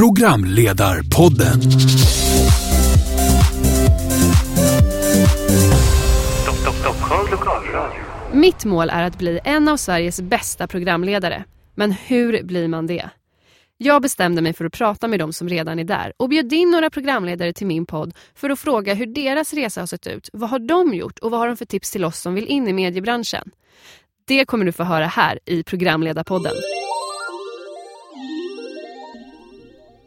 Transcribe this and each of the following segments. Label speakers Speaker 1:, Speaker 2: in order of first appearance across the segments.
Speaker 1: Programledarpodden.
Speaker 2: Mitt mål är att bli en av Sveriges bästa programledare. Men hur blir man det? Jag bestämde mig för att prata med de som redan är där och bjöd in några programledare till min podd för att fråga hur deras resa har sett ut. Vad har de gjort och vad har de för tips till oss som vill in i mediebranschen? Det kommer du få höra här i programledarpodden.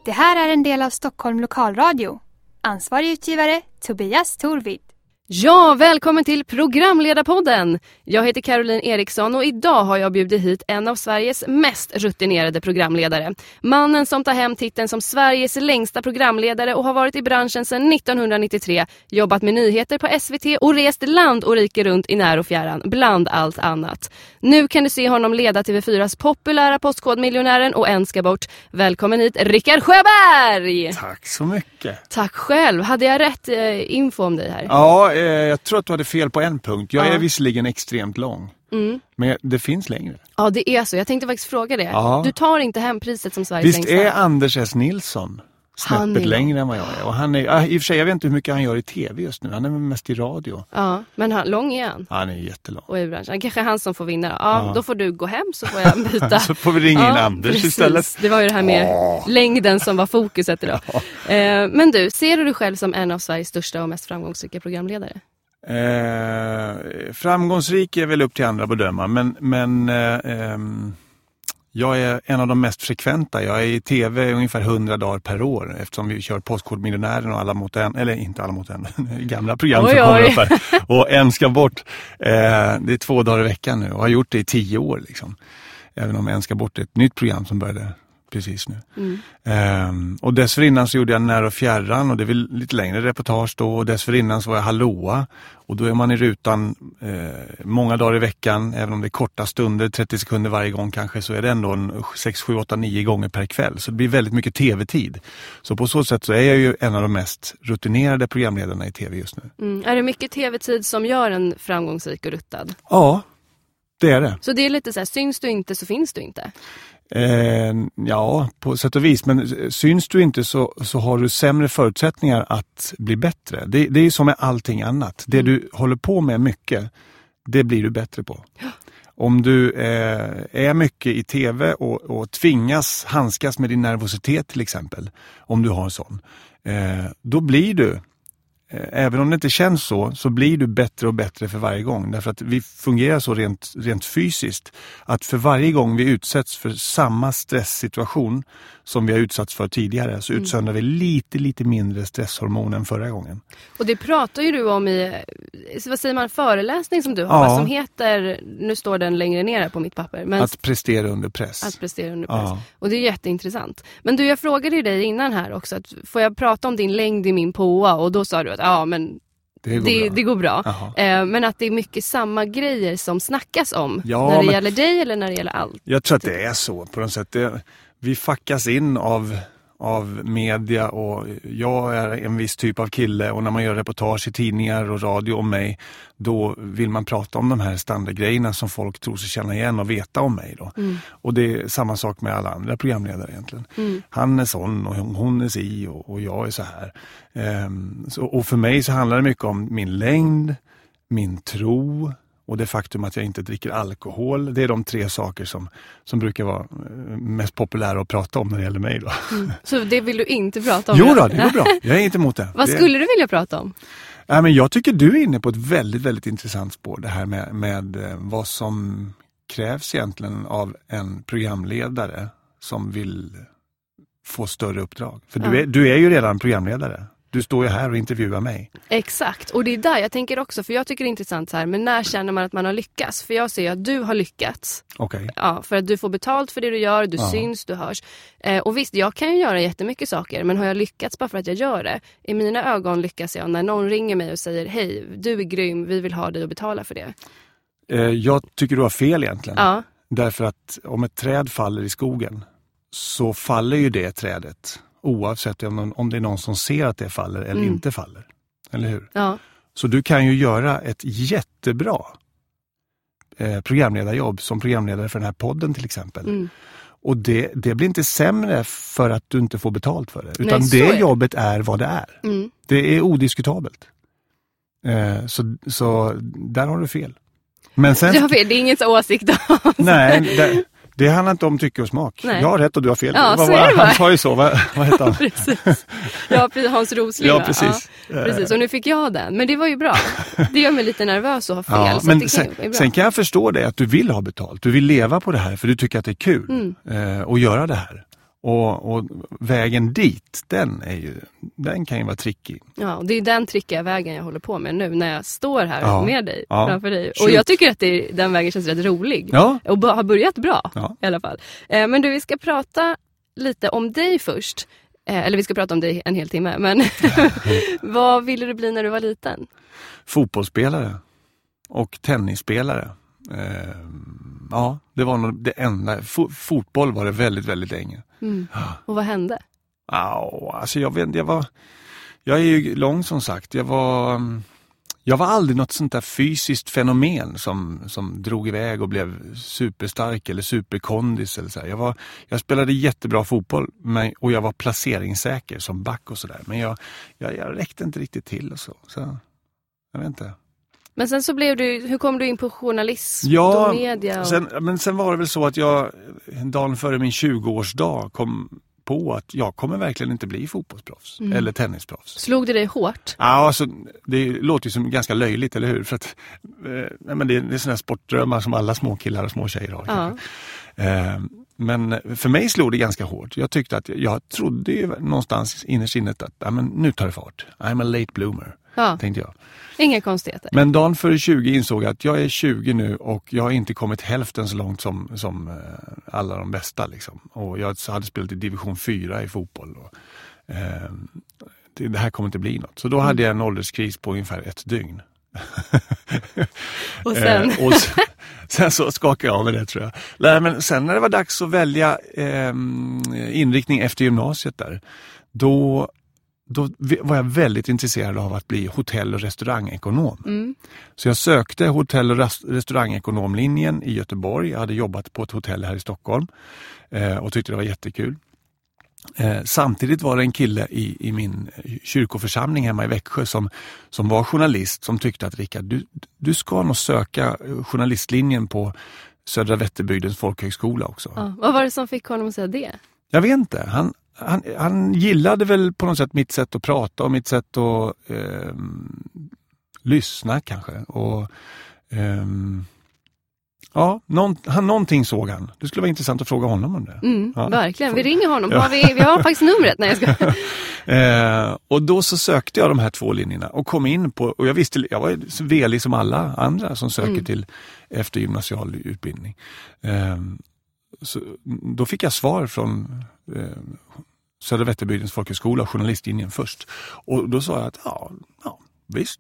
Speaker 3: Det här är en del av Stockholm Lokalradio. Ansvarig utgivare Tobias Torvid.
Speaker 2: Ja, välkommen till programledarpodden! Jag heter Caroline Eriksson och idag har jag bjudit hit en av Sveriges mest rutinerade programledare. Mannen som tar hem titeln som Sveriges längsta programledare och har varit i branschen sedan 1993, jobbat med nyheter på SVT och rest land och rike runt i när och fjärran, bland allt annat. Nu kan du se honom leda TV4s populära Postkodmiljonären och en ska bort. Välkommen hit, Rickard Sjöberg!
Speaker 4: Tack så mycket.
Speaker 2: Tack själv. Hade jag rätt eh, info om dig här?
Speaker 4: Ja, jag tror att du hade fel på en punkt. Jag
Speaker 2: Ja.
Speaker 4: är visserligen extremt lång.
Speaker 2: Mm.
Speaker 4: Men det finns längre.
Speaker 2: Ja, det är så. Jag tänkte faktiskt fråga det. Du tar inte hem priset som Sveriges
Speaker 4: Visst
Speaker 2: längsta?
Speaker 4: är Anders S. Nilsson snäppet längre än vad jag är. Och han är, ah, I och för sig, jag vet inte hur mycket han gör i TV just nu. Han är mest i radio.
Speaker 2: Ja, men han, lång är han.
Speaker 4: Han är jättelång.
Speaker 2: Och i branschen. Kanske han som får vinna. då. Ja,
Speaker 4: Ja.
Speaker 2: då får du gå hem så får jag byta.
Speaker 4: Så får vi ringa in
Speaker 2: Ja,
Speaker 4: Anders
Speaker 2: precis.
Speaker 4: istället.
Speaker 2: Det var ju det här med längden som var fokuset idag. Eh, men du, ser du dig själv som en av Sveriges största och mest framgångsrika programledare?
Speaker 4: Eh, framgångsrik är väl upp till andra att bedöma, men, men eh, ehm, jag är en av de mest frekventa. Jag är i TV ungefär 100 dagar per år eftersom vi kör Postkodmiljonären och Alla mot en, eller inte Alla mot en, gamla program som kommer upp här. Och En ska bort. Eh, det är två dagar i veckan nu och har gjort det i tio år. Liksom. Även om En ska bort är ett nytt program som började precis nu.
Speaker 2: Mm.
Speaker 4: Ehm, och dessförinnan så gjorde jag Nära och fjärran och det är väl lite längre reportage då. Och dessförinnan så var jag Hallåa och då är man i rutan eh, många dagar i veckan. Även om det är korta stunder, 30 sekunder varje gång kanske, så är det ändå en 6, 7, 8, 9 gånger per kväll. Så det blir väldigt mycket tv-tid. Så på så sätt så är jag ju en av de mest rutinerade programledarna i tv just nu.
Speaker 2: Mm. Är det mycket tv-tid som gör en framgångsrik och ruttad?
Speaker 4: Ja, det är det.
Speaker 2: Så det är lite så här, syns du inte så finns du inte.
Speaker 4: Eh, ja, på sätt och vis. Men syns du inte så, så har du sämre förutsättningar att bli bättre. Det, det är som med allting annat. Det du håller på med mycket, det blir du bättre på. Om du eh, är mycket i TV och, och tvingas handskas med din nervositet till exempel, om du har en sån, eh, då blir du Även om det inte känns så, så blir du bättre och bättre för varje gång. Därför att vi fungerar så rent, rent fysiskt att för varje gång vi utsätts för samma stresssituation som vi har utsatts för tidigare så utsöndrar vi lite, lite mindre stresshormon än förra gången.
Speaker 2: Och det pratar ju du om i, eh, vad säger man, föreläsning som du har,
Speaker 4: Ja.
Speaker 2: som heter, nu står den längre ner här på mitt papper, men
Speaker 4: Att prestera under press.
Speaker 2: Att prestera under press.
Speaker 4: Ja.
Speaker 2: Och det är jätteintressant. Men du, jag frågade ju dig innan här också, att får jag prata om din längd i min påa? Och då sa du att ja, men
Speaker 4: Det går
Speaker 2: det,
Speaker 4: bra.
Speaker 2: det går bra. Eh, men att det är mycket samma grejer som snackas om.
Speaker 4: Ja,
Speaker 2: när det
Speaker 4: men-
Speaker 2: gäller dig eller när det gäller allt.
Speaker 4: Jag tror att det är så på något sätt. Det, vi fackas in av, av media och jag är en viss typ av kille och när man gör reportage i tidningar och radio om mig då vill man prata om de här standardgrejerna som folk tror sig känna igen och veta om mig. Då. Och det är samma sak med alla andra programledare egentligen. Han är sån och hon är si och, och jag är så här. Ehm, så, och för mig så handlar det mycket om min längd, min tro, och det faktum att jag inte dricker alkohol. Det är de tre saker som, som brukar vara eh, mest populära att prata om när det gäller mig. Då.
Speaker 2: Så det vill du inte prata om?
Speaker 4: Jo då, det går bra. Jag är inte emot det.
Speaker 2: Vad
Speaker 4: det,
Speaker 2: skulle du vilja prata om?
Speaker 4: Nej, men jag tycker du är inne på ett väldigt, väldigt intressant spår. Det här med, med eh, vad som krävs egentligen av en programledare som vill få större uppdrag. För
Speaker 2: Ja.
Speaker 4: du, är, du är ju redan programledare. Du står ju här och intervjuar mig.
Speaker 2: Exakt, och det är där jag tänker också, för jag tycker det är intressant så här, men när känner man att man har lyckats? För jag ser ju att du har lyckats.
Speaker 4: Okej.
Speaker 2: Ja, för att du får betalt för det du gör, du
Speaker 4: Ja.
Speaker 2: syns, du hörs. Eh, och visst, jag kan ju göra jättemycket saker, men har jag lyckats bara för att jag gör det? I mina ögon lyckas jag när någon ringer mig och säger hej, du är grym, vi vill ha dig och betala för det.
Speaker 4: Eh, Jag tycker du har fel egentligen.
Speaker 2: Ja,
Speaker 4: Därför att om ett träd faller i skogen så faller ju det trädet oavsett om, om det är någon som ser att det faller eller
Speaker 2: Mm.
Speaker 4: inte faller. Eller hur?
Speaker 2: ja,
Speaker 4: Så du kan ju göra ett jättebra eh, programledarjobb som programledare för den här podden till exempel.
Speaker 2: mm,
Speaker 4: Och det, det blir inte sämre för att du inte får betalt för det. Utan
Speaker 2: Nej, är
Speaker 4: det
Speaker 2: det.
Speaker 4: jobbet är vad det är.
Speaker 2: Mm.
Speaker 4: Det är odiskutabelt. Eh, så, så där har du fel. Men sen,
Speaker 2: Du har fel, det är inget åsikt om.
Speaker 4: nej, det, det handlar inte om tycke och smak.
Speaker 2: Nej.
Speaker 4: Jag har rätt och du har fel.
Speaker 2: Ja,
Speaker 4: var-
Speaker 2: bara.
Speaker 4: han sa ju så, vad, vad hette han?
Speaker 2: precis. Ja, Hans Rosling
Speaker 4: Ja, precis.
Speaker 2: Ja, precis. Och nu fick jag den, men det var ju bra. Det gör mig lite nervös att ha fel.
Speaker 4: Ja,
Speaker 2: så
Speaker 4: men sen,
Speaker 2: kan,
Speaker 4: sen kan jag förstå det att du vill ha betalt. Du vill leva på det här för du tycker att det är kul
Speaker 2: Mm.
Speaker 4: eh, att göra det här. Och, och vägen dit, den, är ju, den kan ju vara tricky.
Speaker 2: Ja, och det är den trickiga vägen jag håller på med nu när jag står här
Speaker 4: Ja.
Speaker 2: med dig
Speaker 4: Ja.
Speaker 2: framför dig. Och
Speaker 4: Shoot.
Speaker 2: jag tycker att det, den vägen känns rätt rolig.
Speaker 4: Ja,
Speaker 2: Och har börjat bra
Speaker 4: Ja.
Speaker 2: i alla fall. Eh, men du, vi ska prata lite om dig först. Eh, eller vi ska prata om dig en hel timme. Men vad ville du bli när du var liten?
Speaker 4: fotbollsspelare och tennisspelare. Eh, ja, det var nog det enda. Fo- fotboll var det väldigt, väldigt länge.
Speaker 2: Mm. Och vad hände?
Speaker 4: Au, alltså jag vet jag var... Jag är ju lång som sagt. Jag var... mm, Jag var aldrig något sånt där fysiskt fenomen som, som drog iväg och blev superstark eller superkondis. Eller så här. Jag, var, jag spelade jättebra fotboll men, och jag var placeringssäker som back och sådär. Men jag, jag, jag räckte inte riktigt till och så. så jag vet inte.
Speaker 2: Men sen så blev du, hur kom du in på journalism
Speaker 4: Ja,
Speaker 2: och media? Och...
Speaker 4: Sen, men sen var det väl så att jag dagen före min 20-årsdag kom på att jag kommer verkligen inte bli fotbollsproffs
Speaker 2: Mm.
Speaker 4: eller tennisproffs.
Speaker 2: Slog det dig hårt?
Speaker 4: Ja, alltså, det låter ju som ganska löjligt, eller hur? För att, eh, men det, är- det är sådana sportdrömmar som alla små killar och små tjejer har.
Speaker 2: Ja.
Speaker 4: Eh, men för mig slog det ganska hårt. Jag tyckte att jag trodde ju någonstans innerst inne att men nu tar det fart. I'm a late bloomer,
Speaker 2: ja.
Speaker 4: tänkte jag.
Speaker 2: Inga konstigheter.
Speaker 4: Men dagen före 20 insåg jag att jag är 20 nu och jag har inte kommit hälften så långt som, som eh, alla de bästa. Liksom. Och jag hade spelat i division 4 i fotboll. Och, eh, det, det här kommer inte bli något. Så då hade jag en ålderskris på ungefär ett dygn.
Speaker 2: Och sen?
Speaker 4: Eh, och sen, sen så skakade jag av med det tror jag. Nej, men sen när det var dags att välja eh, inriktning efter gymnasiet där, då, då var jag väldigt intresserad av att bli hotell och restaurangekonom.
Speaker 2: Mm.
Speaker 4: Så jag sökte hotell och res- restaurangekonomlinjen i Göteborg. Jag hade jobbat på ett hotell här i Stockholm eh, och tyckte det var jättekul. Eh, samtidigt var det en kille i, i min kyrkoförsamling hemma i Växjö som, som var journalist som tyckte att Rickard, du, du ska nog söka eh, journalistlinjen på Södra Vätterbygdens folkhögskola också.
Speaker 2: Ja. Vad var det som fick honom att säga det?
Speaker 4: Jag vet inte. Han, han, han gillade väl på något sätt mitt sätt att prata och mitt sätt att ehm, lyssna kanske. Och, ehm, ja, någon, han, någonting såg han. Det skulle vara intressant att fråga honom om det.
Speaker 2: Mm,
Speaker 4: Ja.
Speaker 2: Verkligen, vi ringer honom. Har vi, vi har faktiskt numret. Nej, jag ska...
Speaker 4: Eh, och då så sökte jag de här två linjerna och kom in på, och jag visste, jag var velig som alla andra som söker
Speaker 2: Mm.
Speaker 4: till eftergymnasial utbildning. Eh, så, då fick jag svar från eh, Södra Vätterbygdens folkhögskola, journalistlinjen först. Och då sa jag att ja, ja visst,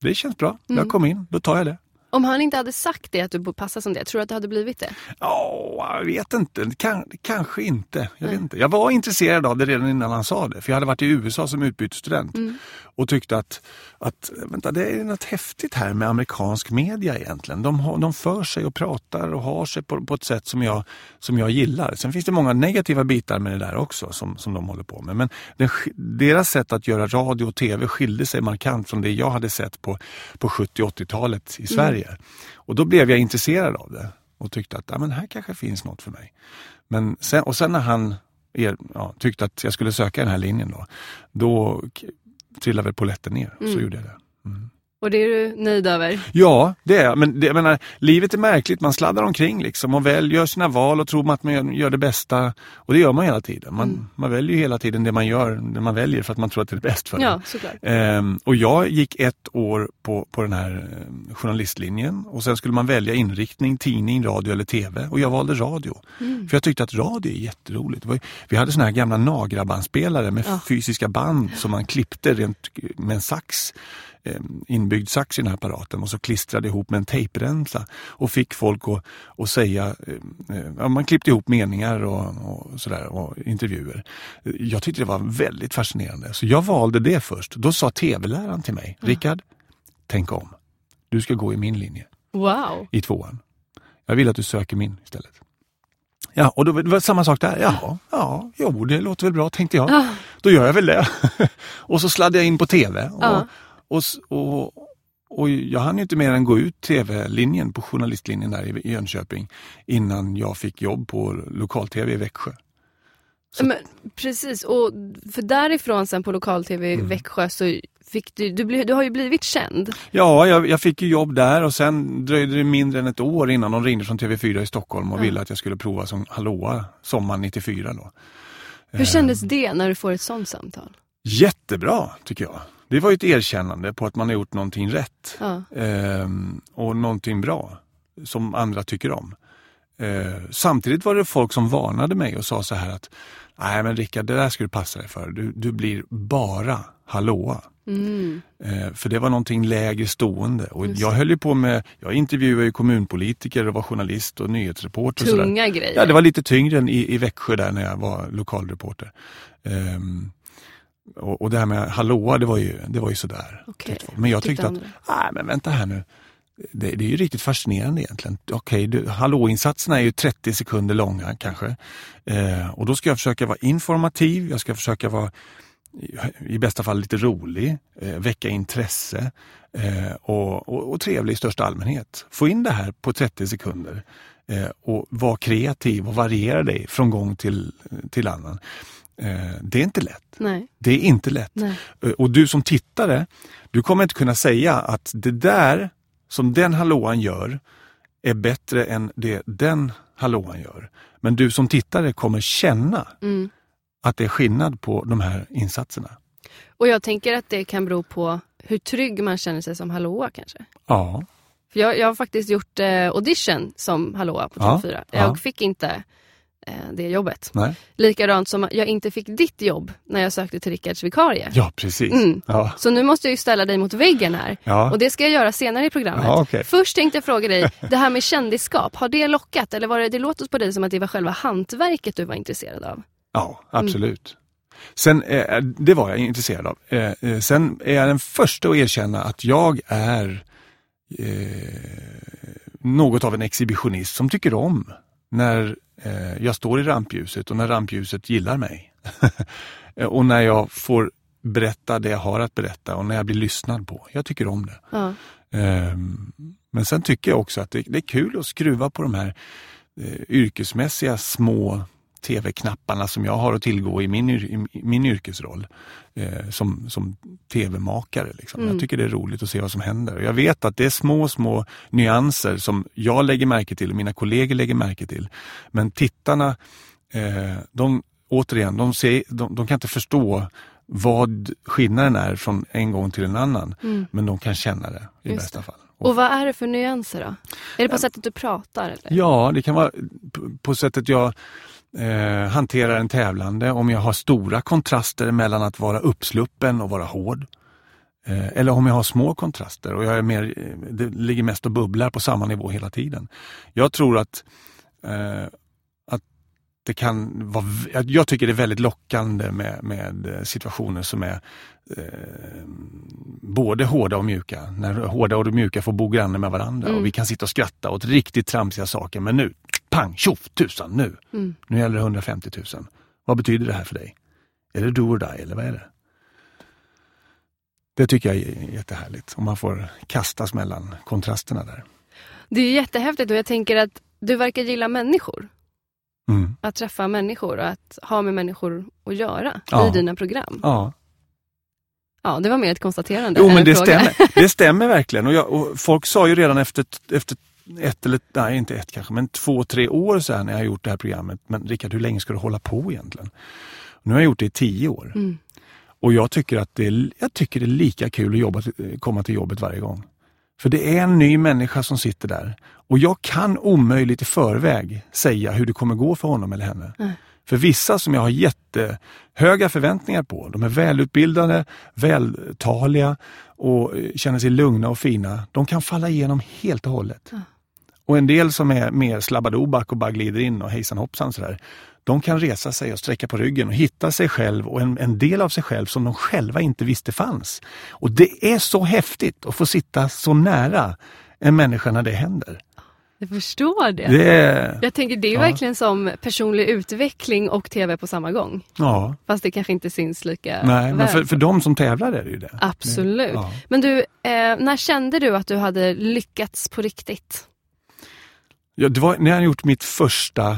Speaker 4: det känns bra.
Speaker 2: Mm.
Speaker 4: Jag kom in, då tar jag det.
Speaker 2: Om han inte hade sagt det, att du borde passa som det, tror du att det hade blivit det?
Speaker 4: Ja, jag vet inte. Kan, kanske inte. Jag, vet inte. jag var intresserad av det redan innan han sa det. För jag hade varit i USA som utbytesstudent
Speaker 2: Mm.
Speaker 4: Och tyckte att, att vänta, det är något häftigt här med amerikansk media egentligen. De, har, de för sig och pratar och har sig på, på ett sätt som jag, som jag gillar. Sen finns det många negativa bitar med det där också som, som de håller på med. Men den, deras sätt att göra radio och tv skilde sig markant från det jag hade sett på, på 70 80-talet i Sverige. Och då blev jag intresserad av det och tyckte att ja, men här kanske finns något för mig. Men sen, och sen när han er, ja, tyckte att jag skulle söka den här linjen då, då trillade väl polletten ner. Så
Speaker 2: Mm.
Speaker 4: gjorde jag det. Mm.
Speaker 2: Och det är du nöjd över?
Speaker 4: Ja, det är jag. Men det, jag menar, livet är märkligt. Man sladdar omkring liksom och väl gör sina val och tror att man gör, gör det bästa. Och det gör man hela tiden. Man,
Speaker 2: Mm.
Speaker 4: man väljer hela tiden det man gör, det man väljer för att man tror att det är bäst för en.
Speaker 2: Ja, såklart.
Speaker 4: Ehm, och jag gick ett år på, på den här eh, journalistlinjen och sen skulle man välja inriktning, tidning, radio eller tv. Och jag valde radio.
Speaker 2: Mm.
Speaker 4: För jag tyckte att radio är jätteroligt. Vi hade såna här gamla nagrabandspelare med
Speaker 2: Ja.
Speaker 4: fysiska band som man klippte rent med en sax inbyggd sax i den här apparaten och så klistrade ihop med en tejpremsa och fick folk att, att säga, eh, eh, ja, man klippte ihop meningar och, och sådär och intervjuer. Eh, Jag tyckte det var väldigt fascinerande så jag valde det först. Då sa tv-läraren till mig, Rickard, tänk om. Du ska gå i min linje
Speaker 2: Wow.
Speaker 4: i tvåan. Jag vill att du söker min istället. Ja, och då var det samma sak där. Jaha, ja, jo, det låter väl bra tänkte jag.
Speaker 2: Ja.
Speaker 4: Då gör jag väl det. och så sladdade jag in på TV. Och,
Speaker 2: Ja.
Speaker 4: Och, och, och jag hann inte mer än gå ut TV-linjen på journalistlinjen där i Jönköping innan jag fick jobb på lokal-TV i Växjö.
Speaker 2: Men, precis, och för därifrån sen på lokal-tv i
Speaker 4: Mm.
Speaker 2: Växjö så fick du, du, bli, du har ju blivit känd.
Speaker 4: Ja, jag, jag fick ju jobb där och sen dröjde det mindre än ett år innan de ringde från TV4 i Stockholm och
Speaker 2: Ja.
Speaker 4: ville att jag skulle prova som hallåa sommaren 94 då.
Speaker 2: Hur kändes det när du får ett sånt samtal?
Speaker 4: Jättebra tycker jag. Det var ju ett erkännande på att man har gjort någonting rätt
Speaker 2: Ja.
Speaker 4: ehm, och någonting bra som andra tycker om. Eh, samtidigt var det folk som varnade mig och sa så här att Nej men Rickard, det där ska du passa dig för. Du, du blir bara hallåa.
Speaker 2: Mm.
Speaker 4: Eh, för det var någonting lägre stående. Och
Speaker 2: Just
Speaker 4: jag höll ju på med, jag intervjuade ju kommunpolitiker och var journalist och nyhetsreporter. och sådär.
Speaker 2: Tunga grejer.
Speaker 4: Ja, det var lite tyngre än i, i Växjö där när jag var lokalreporter. Ehm, och, och det här med hallåa, det var ju, det var ju sådär. Tyckte jag. Men jag tyckte att,
Speaker 2: andra.
Speaker 4: nej men vänta här nu. Det, det är ju riktigt fascinerande egentligen. Okej, du, hallåinsatserna är ju 30 sekunder långa kanske. Eh, och då ska jag försöka vara informativ, jag ska försöka vara i- bästa fall lite rolig, eh, väcka intresse eh, och, och, och trevlig i största allmänhet. Få in det här på 30 sekunder eh, och vara kreativ och variera dig från gång till, till annan. Eh, det är inte lätt.
Speaker 2: Nej,
Speaker 4: Det är inte lätt.
Speaker 2: nej.
Speaker 4: Eh, Och du som tittare, du kommer inte kunna säga att det där som den hallåan gör är bättre än det den hallåan gör. Men du som tittare kommer känna
Speaker 2: Mm.
Speaker 4: att det är skillnad på de här insatserna.
Speaker 2: Och jag tänker att det kan bero på hur trygg man känner sig som hallåa kanske.
Speaker 4: Ja,
Speaker 2: För jag, jag har faktiskt gjort eh, audition som hallåa på
Speaker 4: Ja,
Speaker 2: TV4.
Speaker 4: ja.
Speaker 2: Jag fick inte det jobbet.
Speaker 4: nej.
Speaker 2: Likadant som jag inte fick ditt jobb när jag sökte till Rickards vikarie.
Speaker 4: Ja, precis.
Speaker 2: Mm.
Speaker 4: Ja,
Speaker 2: Så nu måste jag ju ställa dig mot väggen här.
Speaker 4: ja.
Speaker 2: Och det ska jag göra senare i programmet.
Speaker 4: Ja, okej.
Speaker 2: Först tänkte jag fråga dig, det här med kändisskap, har det lockat? Eller var det, det låter på dig som att det var själva hantverket du var intresserad av?
Speaker 4: ja absolut. Sen, eh, det var jag intresserad av. Eh, eh, sen är jag den första att erkänna att jag är eh, något av en exhibitionist som tycker om när eh, jag står i rampljuset och när rampljuset gillar mig. Eh, och när jag får berätta det jag har att berätta och när jag blir lyssnad på. Jag tycker om det.
Speaker 2: Ja.
Speaker 4: Ehm, Men sen tycker jag också att det, det är kul att skruva på de här eh, yrkesmässiga små tv-knapparna som jag har att tillgå i min, i min yrkesroll eh, som, som tv-makare. Liksom.
Speaker 2: Mm.
Speaker 4: Jag tycker det är roligt att se vad som händer. Och jag vet att det är små, små nyanser som jag lägger märke till och mina kollegor lägger märke till. Men tittarna, eh, de, återigen, de, ser, de, de kan inte förstå vad skillnaden är från en gång till en annan.
Speaker 2: Mm.
Speaker 4: Men de kan känna det i
Speaker 2: Just
Speaker 4: bästa fall.
Speaker 2: Och vad är det för nyanser då? Är det på sättet du pratar? Eller?
Speaker 4: Ja, det kan vara på- på sättet jag eh, hanterar en tävlande, om jag har stora kontraster mellan att vara uppsluppen och vara hård. Eh, eller om jag har små kontraster och jag är mer, det ligger mest och bubblar på samma nivå hela tiden. Jag tror att, eh, att det kan vara, jag tycker det är väldigt lockande med, med eh, situationer som är eh, både hårda och mjuka. När hårda och mjuka får bo granne med varandra
Speaker 2: Mm.
Speaker 4: och vi kan sitta och skratta åt riktigt tramsiga saker. Men nu, pang, tjoff, tusan, nu.
Speaker 2: Mm.
Speaker 4: Nu gäller det 150 000. Vad betyder det här för dig? Är det do or die eller vad är det? Det tycker jag är jättehärligt. Om man får kastas mellan kontrasterna där.
Speaker 2: Det är jättehäftigt och jag tänker att du verkar gilla människor.
Speaker 4: Mm.
Speaker 2: Att träffa människor och att ha med människor att göra
Speaker 4: Ja.
Speaker 2: i dina program.
Speaker 4: Ja.
Speaker 2: Ja, det var mer ett konstaterande
Speaker 4: Jo men
Speaker 2: en
Speaker 4: det
Speaker 2: fråga.
Speaker 4: stämmer. det stämmer verkligen. Och, jag, och folk sa ju redan efter, efter ett eller, nej inte ett kanske, men två, tre år så här när jag har gjort det här programmet. Men Rickard, hur länge ska du hålla på egentligen? Nu har jag gjort det i tio år.
Speaker 2: Mm.
Speaker 4: Och jag tycker att det är, jag tycker det är lika kul att jobba, komma till jobbet varje gång. För det är en ny människa som sitter där. Och jag kan omöjligt i förväg säga hur det kommer gå för honom eller henne.
Speaker 2: Nej.
Speaker 4: För vissa som jag har jättehöga förväntningar på, de är välutbildade, vältaliga och eh, känner sig lugna och fina. De kan falla igenom helt och hållet.
Speaker 2: Ja.
Speaker 4: Och en del som är mer slabbadoback och bara glider in och hejsan hoppsan sådär. De kan resa sig och sträcka på ryggen och hitta sig själv och en, en del av sig själv som de själva inte visste fanns. Och det är så häftigt att få sitta så nära en människa när det händer.
Speaker 2: Jag förstår det.
Speaker 4: Det,
Speaker 2: Jag tänker det är
Speaker 4: Ja.
Speaker 2: verkligen som personlig utveckling och tv på samma gång.
Speaker 4: ja,
Speaker 2: Fast det kanske inte syns lika
Speaker 4: nej, men
Speaker 2: väl.
Speaker 4: för, för de som tävlar är det ju det.
Speaker 2: Absolut.
Speaker 4: Ja.
Speaker 2: Men du, eh, när kände du att du hade lyckats på riktigt?
Speaker 4: Ja, det var när jag gjort mitt första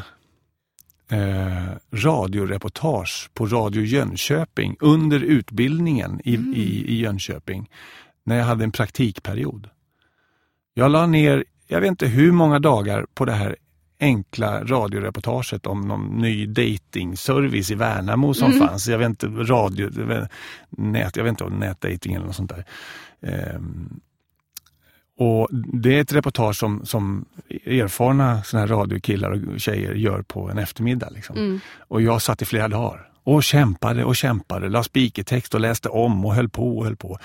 Speaker 4: eh, radioreportage på Radio Jönköping under utbildningen i,
Speaker 2: Mm.
Speaker 4: i, i Jönköping. När jag hade en praktikperiod. Jag la ner, jag vet inte hur många dagar på det här enkla radioreportaget om någon ny datingservice i Värnamo som
Speaker 2: Mm.
Speaker 4: fanns. Jag vet inte, radio, nät, jag vet inte om nätdating eller något sånt där. Ehm, och Det är ett reportage som, som erfarna såna här radiokillar och tjejer gör på en eftermiddag. Liksom.
Speaker 2: Mm.
Speaker 4: Och jag satt i flera dagar och kämpade och kämpade, la spikertext och läste om och höll på och höll på.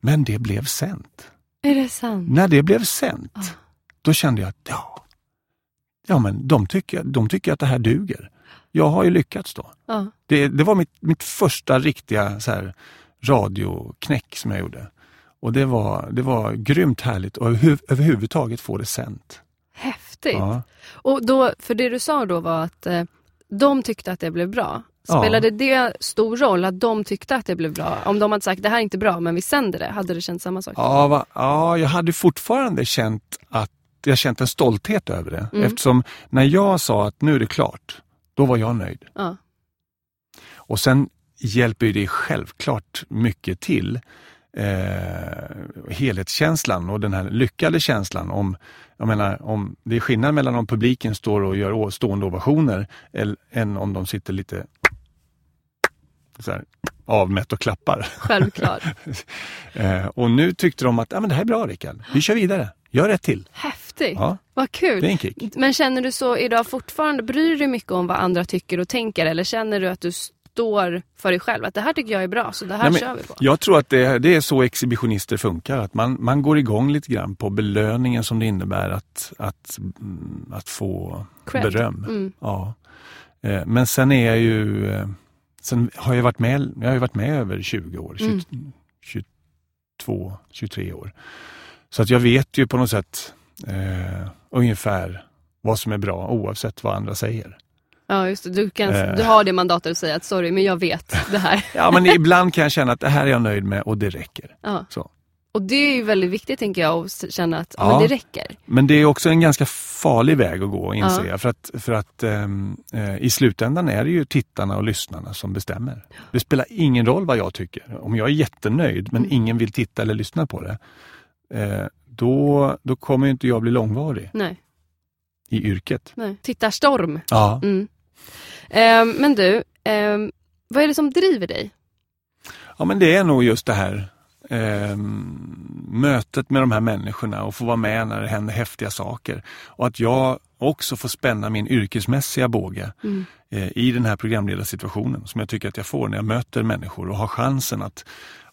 Speaker 4: Men det blev sänt.
Speaker 2: Är det sant?
Speaker 4: När det blev sänt,
Speaker 2: Ah.
Speaker 4: Då kände jag att ja, ja men de tycker, de tycker att det här duger. Jag har ju lyckats då.
Speaker 2: Ja.
Speaker 4: Det, det var mitt, mitt första riktiga så här, radioknäck som jag gjorde. Och det var, det var grymt härligt och överhu, överhuvudtaget få det sänt.
Speaker 2: Häftigt.
Speaker 4: Ja.
Speaker 2: Och då, för det du sa då var att eh, de tyckte att det blev bra.
Speaker 4: Ja.
Speaker 2: Spelade det stor roll att de tyckte att det blev bra? Om de hade sagt det här är inte bra men vi sänder det, hade det känts samma sak?
Speaker 4: Ja, va, ja, jag hade fortfarande känt att jag känt en stolthet över det.
Speaker 2: Mm.
Speaker 4: Eftersom när jag sa att nu är det klart, då var jag nöjd.
Speaker 2: Ja.
Speaker 4: Och sen hjälper det självklart mycket till eh, helhetskänslan och den här lyckade känslan. Om, jag menar, om det är skillnad mellan om publiken står och gör stående ovationer eller, än om de sitter lite så här, avmätt och klappar.
Speaker 2: Självklart.
Speaker 4: Eh, och nu tyckte de att ah, men det här är bra Rickard, vi kör vidare, gör ett till.
Speaker 2: Häftigt.
Speaker 4: Ja,
Speaker 2: Vad kul. Men känner du så idag fortfarande, bryr du dig mycket om vad andra tycker och tänker eller känner du att du står för dig själv? Att det här tycker jag är bra så det här
Speaker 4: Nej, men
Speaker 2: kör vi på.
Speaker 4: Jag tror att det, det är så exhibitionister funkar, att man, man går igång lite grann på belöningen som det innebär att, att, att få
Speaker 2: Cred.
Speaker 4: beröm.
Speaker 2: Mm.
Speaker 4: Ja. Eh, Men sen är jag ju, eh, sen har jag varit med, jag har ju varit med över 20 år, 20,
Speaker 2: Mm.
Speaker 4: 22, 23 år. Så att jag vet ju på något sätt eh, ungefär vad som är bra oavsett vad andra säger.
Speaker 2: Ja just det, du, kan,
Speaker 4: Eh.
Speaker 2: du har det mandatet att säga att sorry men jag vet det här.
Speaker 4: Ja men ibland kan jag känna att det här är jag nöjd med och det räcker.
Speaker 2: Ja.
Speaker 4: Så.
Speaker 2: Och det är ju väldigt viktigt tänker jag att känna att ja. Men det räcker.
Speaker 4: Men det är också en ganska farlig väg att gå inser
Speaker 2: Ja.
Speaker 4: jag. För att, för att ehm, eh, i slutändan är det ju tittarna och lyssnarna som bestämmer. Det spelar ingen roll vad jag tycker. Om jag är jättenöjd men
Speaker 2: Mm.
Speaker 4: ingen vill titta eller lyssna på det. Eh, då, då kommer ju inte jag bli långvarig
Speaker 2: Nej,
Speaker 4: i yrket.
Speaker 2: nej. Tittarstorm.
Speaker 4: Ja.
Speaker 2: Mm. Ehm, men du, ehm, vad är det som driver dig?
Speaker 4: ja men det är nog just det här ehm, mötet med de här människorna och få vara med när det händer häftiga saker. Och att jag också får spänna min yrkesmässiga båge
Speaker 2: Mm.
Speaker 4: eh, i den här programledarsituationen som jag tycker att jag får när jag möter människor och har chansen att,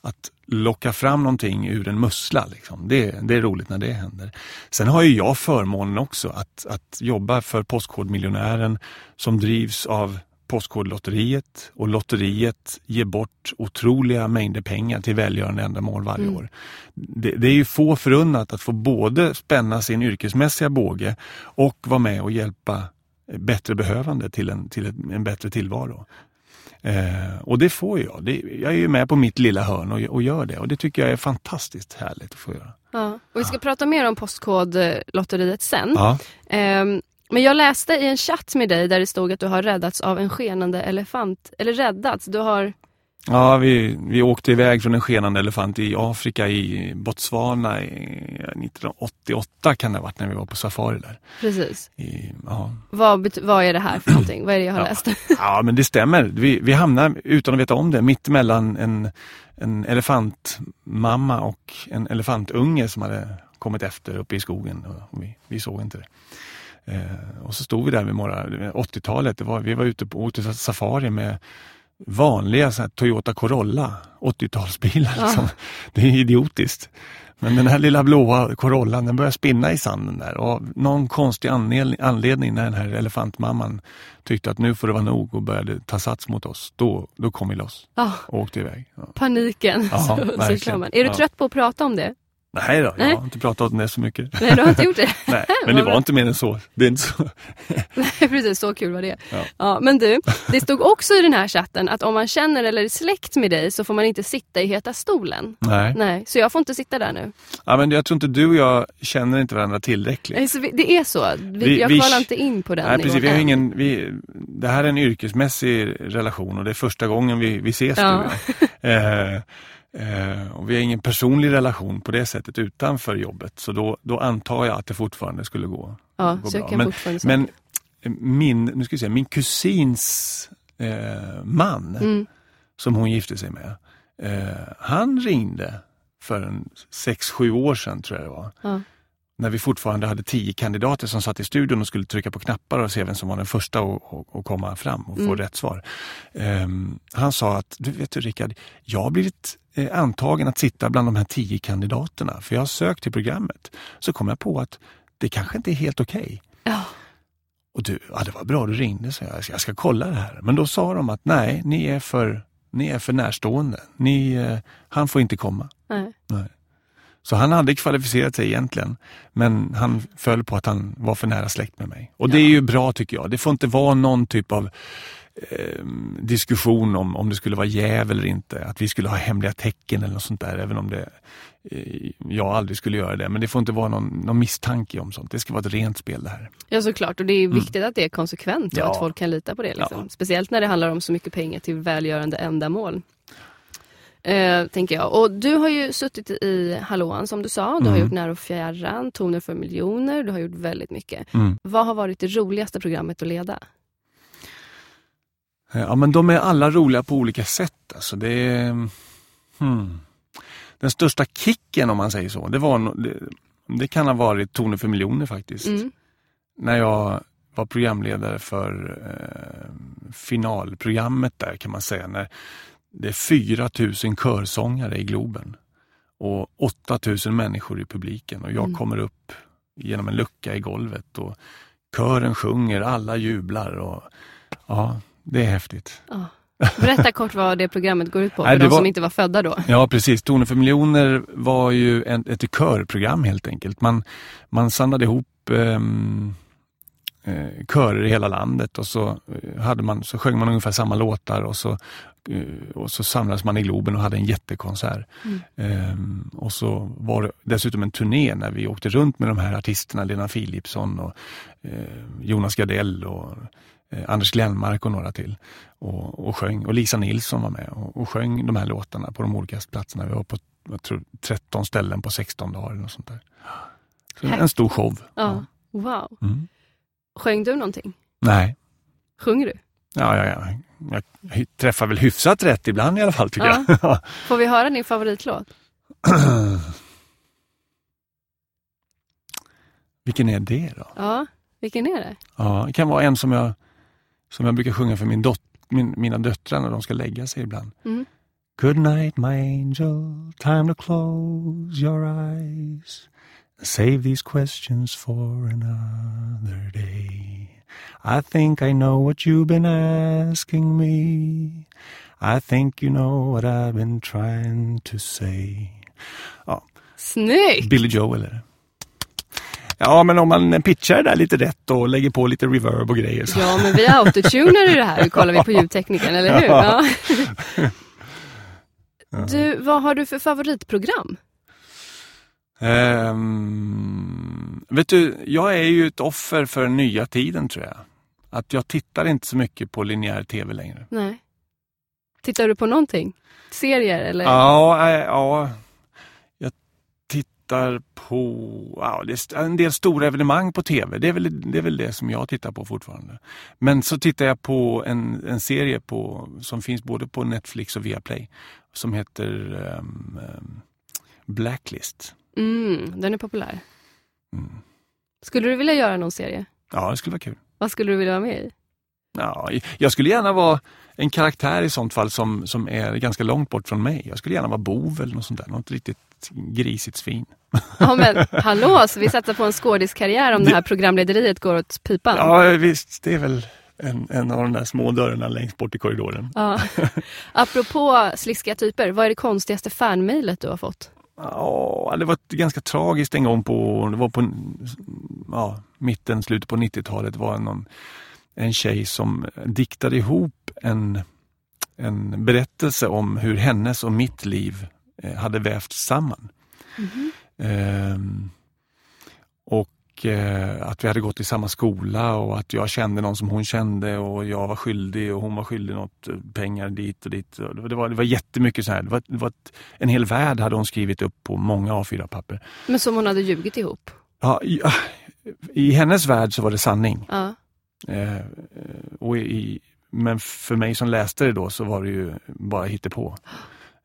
Speaker 4: att locka fram någonting ur en mussla. Liksom. Det, det är roligt när det händer. Sen har ju jag förmånen också att, att jobba för Postkodmiljonären som drivs av Postkodlotteriet och lotteriet ger bort otroliga mängder pengar till välgörande ändamål varje
Speaker 2: Mm.
Speaker 4: år. Det, det är ju få förunnat att få både spänna sin yrkesmässiga båge och vara med och hjälpa bättre behövande till en, till en, bättre tillvaro. Eh, och det får jag. Det, jag är ju med på mitt lilla hörn och, och gör det och det tycker jag är fantastiskt härligt att få göra.
Speaker 2: Ja. Och vi ska prata mer om Postkodlotteriet sen.
Speaker 4: Ja,
Speaker 2: Ehm, men jag läste i en chatt med dig där det stod att du har räddats av en skenande elefant. Eller räddats, du har...
Speaker 4: ja vi, vi åkte iväg från en skenande elefant i Afrika, i Botswana i 1988 kan det ha varit när vi var på safari där.
Speaker 2: Precis.
Speaker 4: I, ja.
Speaker 2: Vad, vad är det här för någonting? Vad är det jag har
Speaker 4: Ja.
Speaker 2: läst?
Speaker 4: Ja, men det stämmer. Vi, vi hamnar, utan att veta om det, mitt emellan en, en elefantmamma och en elefantunge som hade kommit efter uppe i skogen. Och vi, vi såg inte det. Eh, och så stod vi där vid morgon, 80-talet, det var, vi var ute på åkte safari med vanliga så Toyota Corolla, 80-talsbilar.
Speaker 2: Ja.
Speaker 4: Liksom. Det är idiotiskt. Men den här lilla blåa Corollan den började spinna i sanden där och av någon konstig anledning, när den här elefantmamman tyckte att nu får det vara nog och började ta sats mot oss, då, då kom vi loss och åkte iväg. Ja.
Speaker 2: paniken.
Speaker 4: Ja,
Speaker 2: så, så man. Är du trött på att prata om det?
Speaker 4: Nej då, jag
Speaker 2: Nej.
Speaker 4: har inte pratat om det så mycket.
Speaker 2: Nej, du har inte gjort det?
Speaker 4: Nej, men det var inte mer än så. Det är inte så.
Speaker 2: Nej, precis. Så kul var det.
Speaker 4: Ja.
Speaker 2: Ja, men du, det stod också i den här chatten att om man känner eller är släkt med dig så får man inte sitta i heta stolen.
Speaker 4: Nej.
Speaker 2: Nej, så jag får inte sitta där nu.
Speaker 4: Ja, men jag tror inte du och jag känner inte varandra tillräckligt.
Speaker 2: Nej, Så vi, det är så. Vi,
Speaker 4: Vi-
Speaker 2: jag kvalar inte in på den
Speaker 4: Nej, precis. Vi har ingen, vi, det här är en yrkesmässig relation och det är första gången vi, vi ses
Speaker 2: Ja.
Speaker 4: jag. eh, och Vi har ingen personlig relation på det sättet utanför jobbet. Så då, då antar jag att det fortfarande skulle gå,
Speaker 2: Ja,
Speaker 4: gå
Speaker 2: så jag
Speaker 4: bra.
Speaker 2: kan
Speaker 4: Men, men eh, min, nu ska vi säga, min kusins eh, man
Speaker 2: Mm.
Speaker 4: som hon gifte sig med. Eh, han ringde för en sex, sju år sedan tror jag det var.
Speaker 2: Ja.
Speaker 4: När vi fortfarande hade tio kandidater som satt i studion och skulle trycka på knappar och se vem som var den första att, komma fram och få
Speaker 2: Mm.
Speaker 4: rätt svar. Ehm, han sa att, du vet du Rickard, jag har blivit eh, antagen att sitta bland de här tio kandidaterna för jag har sökt till programmet. Så kom jag på att det kanske inte är helt okej.
Speaker 2: Ja.
Speaker 4: Och du, ja det var bra du ringde, så jag. Jag ska kolla det här. Men då sa de att nej, ni är för, ni är för närstående. Ni, eh, han får inte komma.
Speaker 2: Nej.
Speaker 4: Så han hade kvalificerat sig egentligen, men han föll på att han var för nära släkt med mig. Och det är ju bra tycker jag. Det får inte vara någon typ av eh, diskussion om, om det skulle vara jäv eller inte. Att vi skulle ha hemliga tecken eller något sånt där, även om det, eh, jag aldrig skulle göra det. Men det får inte vara någon, någon misstanke om sånt. Det ska vara ett rent spel det här.
Speaker 2: Ja såklart och det är viktigt att det är konsekvent och
Speaker 4: Mm. Ja.
Speaker 2: att folk kan lita på det. Liksom.
Speaker 4: Ja.
Speaker 2: Speciellt när det handlar om så mycket pengar till välgörande ändamål. Eh, tänker jag. Och du har ju suttit i Hallåan som du sa. Du har
Speaker 4: Mm.
Speaker 2: gjort När och fjärran, Toner för miljoner. Du har gjort väldigt mycket.
Speaker 4: Mm.
Speaker 2: Vad har varit det roligaste programmet att leda?
Speaker 4: Ja, men de är alla roliga på olika sätt. Alltså det är, hmm. Den största kicken om man säger så, det, var, det, det kan ha varit Toner för miljoner faktiskt.
Speaker 2: Mm.
Speaker 4: När jag var programledare för eh, finalprogrammet där kan man säga. När det är 4 000 körsångare i Globen och 8 000 människor i publiken och jag
Speaker 2: Mm.
Speaker 4: kommer upp genom en lucka i golvet och kören sjunger, alla jublar. Och, ja, det är häftigt.
Speaker 2: Ja. Berätta kort vad det programmet går ut på
Speaker 4: Nej,
Speaker 2: för
Speaker 4: det
Speaker 2: de
Speaker 4: var-
Speaker 2: som inte var födda då.
Speaker 4: Ja precis, Toner för miljoner var ju ett körprogram helt enkelt. Man, man samlade ihop ehm, eh, körer i hela landet och så, eh, hade man, så sjöng man ungefär samma låtar och så, och så samlades man i Globen och hade en jättekonsert.
Speaker 2: Mm.
Speaker 4: Ehm, och så var det dessutom en turné när vi åkte runt med de här artisterna, Lena Philipsson och eh, Jonas Gardell och eh, Anders Glenmark och några till. Och, och sjöng, och Lisa Nilsson var med och, och sjöng de här låtarna på de olika platserna. Vi var på jag tror, 13 ställen på 16 dagar. eller något sånt där. Så en stor show.
Speaker 2: Ja. Wow.
Speaker 4: Mm.
Speaker 2: Sjöng du någonting?
Speaker 4: Nej,
Speaker 2: Sjunger du?
Speaker 4: ja, ja, ja. Jag träffar väl hyfsat rätt ibland i alla fall tycker jag.
Speaker 2: Får vi höra din favoritlåt?
Speaker 4: Vilken är det då?
Speaker 2: Ja, vilken är det?
Speaker 4: Ja, det kan vara en som jag, som jag brukar sjunga för min dot, min, mina döttrar när de ska lägga sig ibland.
Speaker 2: Mm.
Speaker 4: Good night my angel, time to close your eyes. Save these questions for another day. I think I know what you've been asking me. I think you know what I've been trying to say.
Speaker 2: Snyggt!
Speaker 4: Billy Joel är det. Ja, men om man pitchar det där lite rätt och lägger på lite reverb och grejer så.
Speaker 2: Ja, men vi autotunar ju det här, kollar vi på ljudtekniken, eller hur? Ja. Du, vad har du för favoritprogram?
Speaker 4: Ehm, vet du, jag är ju ett offer för den nya tiden tror jag. Att jag tittar inte så mycket på linjär tv längre.
Speaker 2: Nej. Tittar du på någonting? Serier eller?
Speaker 4: Ja, äh, ja. Jag tittar på ja, det är en del stora evenemang på tv. Det är, väl, det är väl det som jag tittar på fortfarande. Men så tittar jag på en, en serie på, som finns både på Netflix och Viaplay som heter ehm, ehm, Blacklist.
Speaker 2: Mm, den är populär.
Speaker 4: Mm.
Speaker 2: Skulle du vilja göra någon serie?
Speaker 4: Ja, det skulle vara kul.
Speaker 2: Vad skulle du vilja vara med i?
Speaker 4: Ja, jag skulle gärna vara en karaktär i sånt fall som, som är ganska långt bort från mig. Jag skulle gärna vara bov eller något sånt där. Något riktigt grisigt svin.
Speaker 2: Ja men hallå, så vi satsar på en skådiskarriär om det här programlederiet går åt pipan.
Speaker 4: Ja, visst. Det är väl en, en av de där små dörrarna längst bort i korridoren.
Speaker 2: Ja. Apropå sliskiga typer, vad är det konstigaste fanmailet du har fått?
Speaker 4: Ja, det var ganska tragiskt en gång på, det var på ja, mitten, slutet på 90-talet var någon, en tjej som diktade ihop en, en berättelse om hur hennes och mitt liv eh, hade vävts samman. Mm -hmm. eh, och Eh, att vi hade gått i samma skola och att jag kände någon som hon kände och jag var skyldig och hon var skyldig något eh, pengar dit och dit. Det var, det var jättemycket så här. Det var, det var ett, en hel värld hade hon skrivit upp på många A4-papper.
Speaker 2: Men som hon hade ljugit ihop?
Speaker 4: Ja, i, ah, i hennes värld så var det sanning.
Speaker 2: Ja.
Speaker 4: Eh, och i, men för mig som läste det då så var det ju bara hittepå.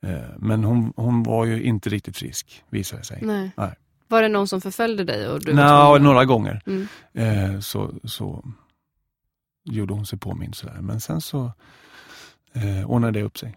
Speaker 4: Eh, men hon, hon var ju inte riktigt frisk visade det sig.
Speaker 2: Nej. Nej. Var det någon som förföljde dig? Och du
Speaker 4: Nå, några gånger. Mm. Eh, så, så gjorde hon sig påmind sådär. Men sen så eh, ordnade det upp sig.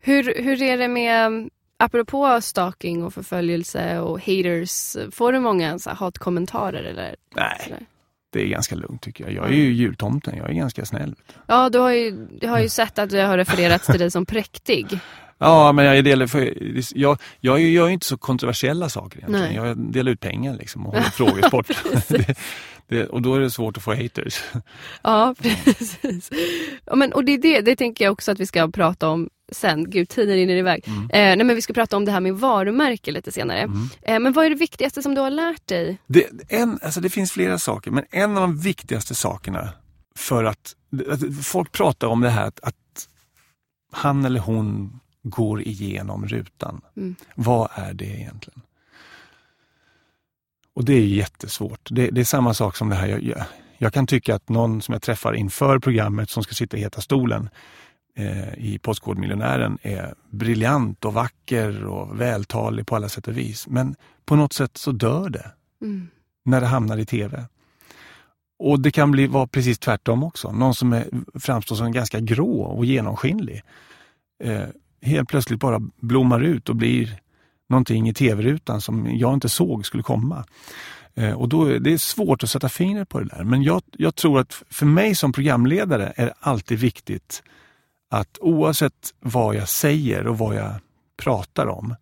Speaker 2: Hur, hur är det med, apropå stalking och förföljelse och haters, får du många så här, hatkommentarer? Eller,
Speaker 4: Nej. Sådär? det är ganska lugnt tycker jag. Jag är ju jultomten, jag är ganska snäll.
Speaker 2: Ja, du har ju, jag har ju sett att det har refererats till dig som präktig.
Speaker 4: Ja, men jag delar för, jag, jag gör ju inte så kontroversiella saker egentligen. Nej. Jag delar ut pengar liksom och håller frågesport. det, det, och då är det svårt att få haters.
Speaker 2: Ja, precis. Ja, men, och det, det, det tänker jag också att vi ska prata om sen. Gud, tiden rinner iväg. Mm. Eh, nej, men vi ska prata om det här med varumärke lite senare. Mm. Eh, men vad är det viktigaste som du har lärt dig?
Speaker 4: Det, en, alltså det finns flera saker, men en av de viktigaste sakerna för att, att folk pratar om det här att, att han eller hon går igenom rutan. Mm. Vad är det egentligen? Och det är jättesvårt. Det, det är samma sak som det här. Jag, jag, kan tycka att någon som jag träffar inför programmet som ska sitta i Heta stolen eh, i Postkodmiljonären är briljant och vacker och vältalig på alla sätt och vis. Men på något sätt så dör det mm. när det hamnar i tv. Och det kan bli, vara precis tvärtom också. Någon som är, framstår som ganska grå och genomskinlig. Eh, helt plötsligt bara blommar ut och blir någonting i tv-rutan som jag inte såg skulle komma. Eh, och då, Det är svårt att sätta fingret på det där. Men jag, jag tror att för mig som programledare är det alltid viktigt att oavsett vad jag säger och vad jag pratar om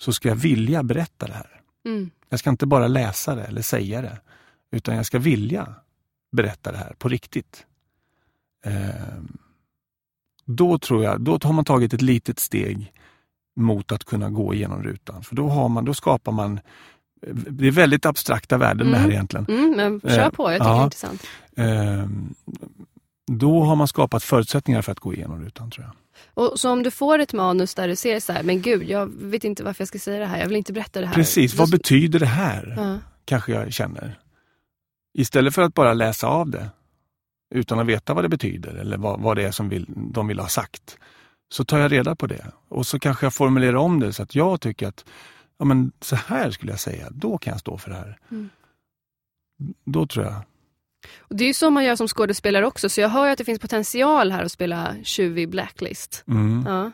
Speaker 4: så ska jag vilja berätta det här. Mm. Jag ska inte bara läsa det eller säga det, utan jag ska vilja berätta det här på riktigt. Eh, då tror jag, då har man tagit ett litet steg mot att kunna gå igenom rutan. För då, har man, då skapar man det är väldigt abstrakta värden mm. det här mm. egentligen.
Speaker 2: Mm, men kör på, jag tycker ja, det är intressant. Eh,
Speaker 4: då har man skapat förutsättningar för att gå igenom rutan tror jag.
Speaker 2: Och Så om du får ett manus där du ser så här, men gud, jag vet inte varför jag ska säga det här, jag vill inte berätta det här.
Speaker 4: Precis, vad betyder det här? Ja. Kanske jag känner. Istället för att bara läsa av det, utan att veta vad det betyder eller vad, vad det är som vill, de vill ha sagt. Så tar jag reda på det och så kanske jag formulerar om det så att jag tycker att ja, men så här skulle jag säga, då kan jag stå för det här. Mm. Då tror jag.
Speaker 2: Och det är ju så man gör som skådespelare också, så jag hör att det finns potential här att spela tjuv Blacklist. Mm. Ja.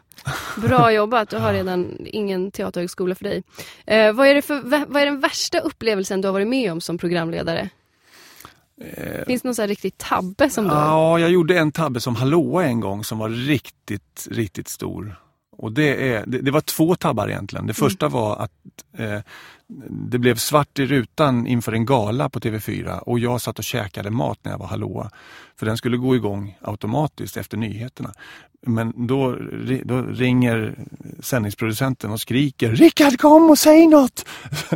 Speaker 2: Bra jobbat, du har redan ingen teaterhögskola för dig. Eh, vad, är det för, vad är den värsta upplevelsen du har varit med om som programledare? Eh, Finns det någon riktig tabbe som du...
Speaker 4: Ja, jag gjorde en tabbe som hallåa en gång som var riktigt, riktigt stor. Och det, är, det, det var två tabbar egentligen. Det första mm. var att eh, det blev svart i rutan inför en gala på TV4 och jag satt och käkade mat när jag var hallåa. För den skulle gå igång automatiskt efter nyheterna. Men då, då ringer sändningsproducenten och skriker Rickard kom och säg något!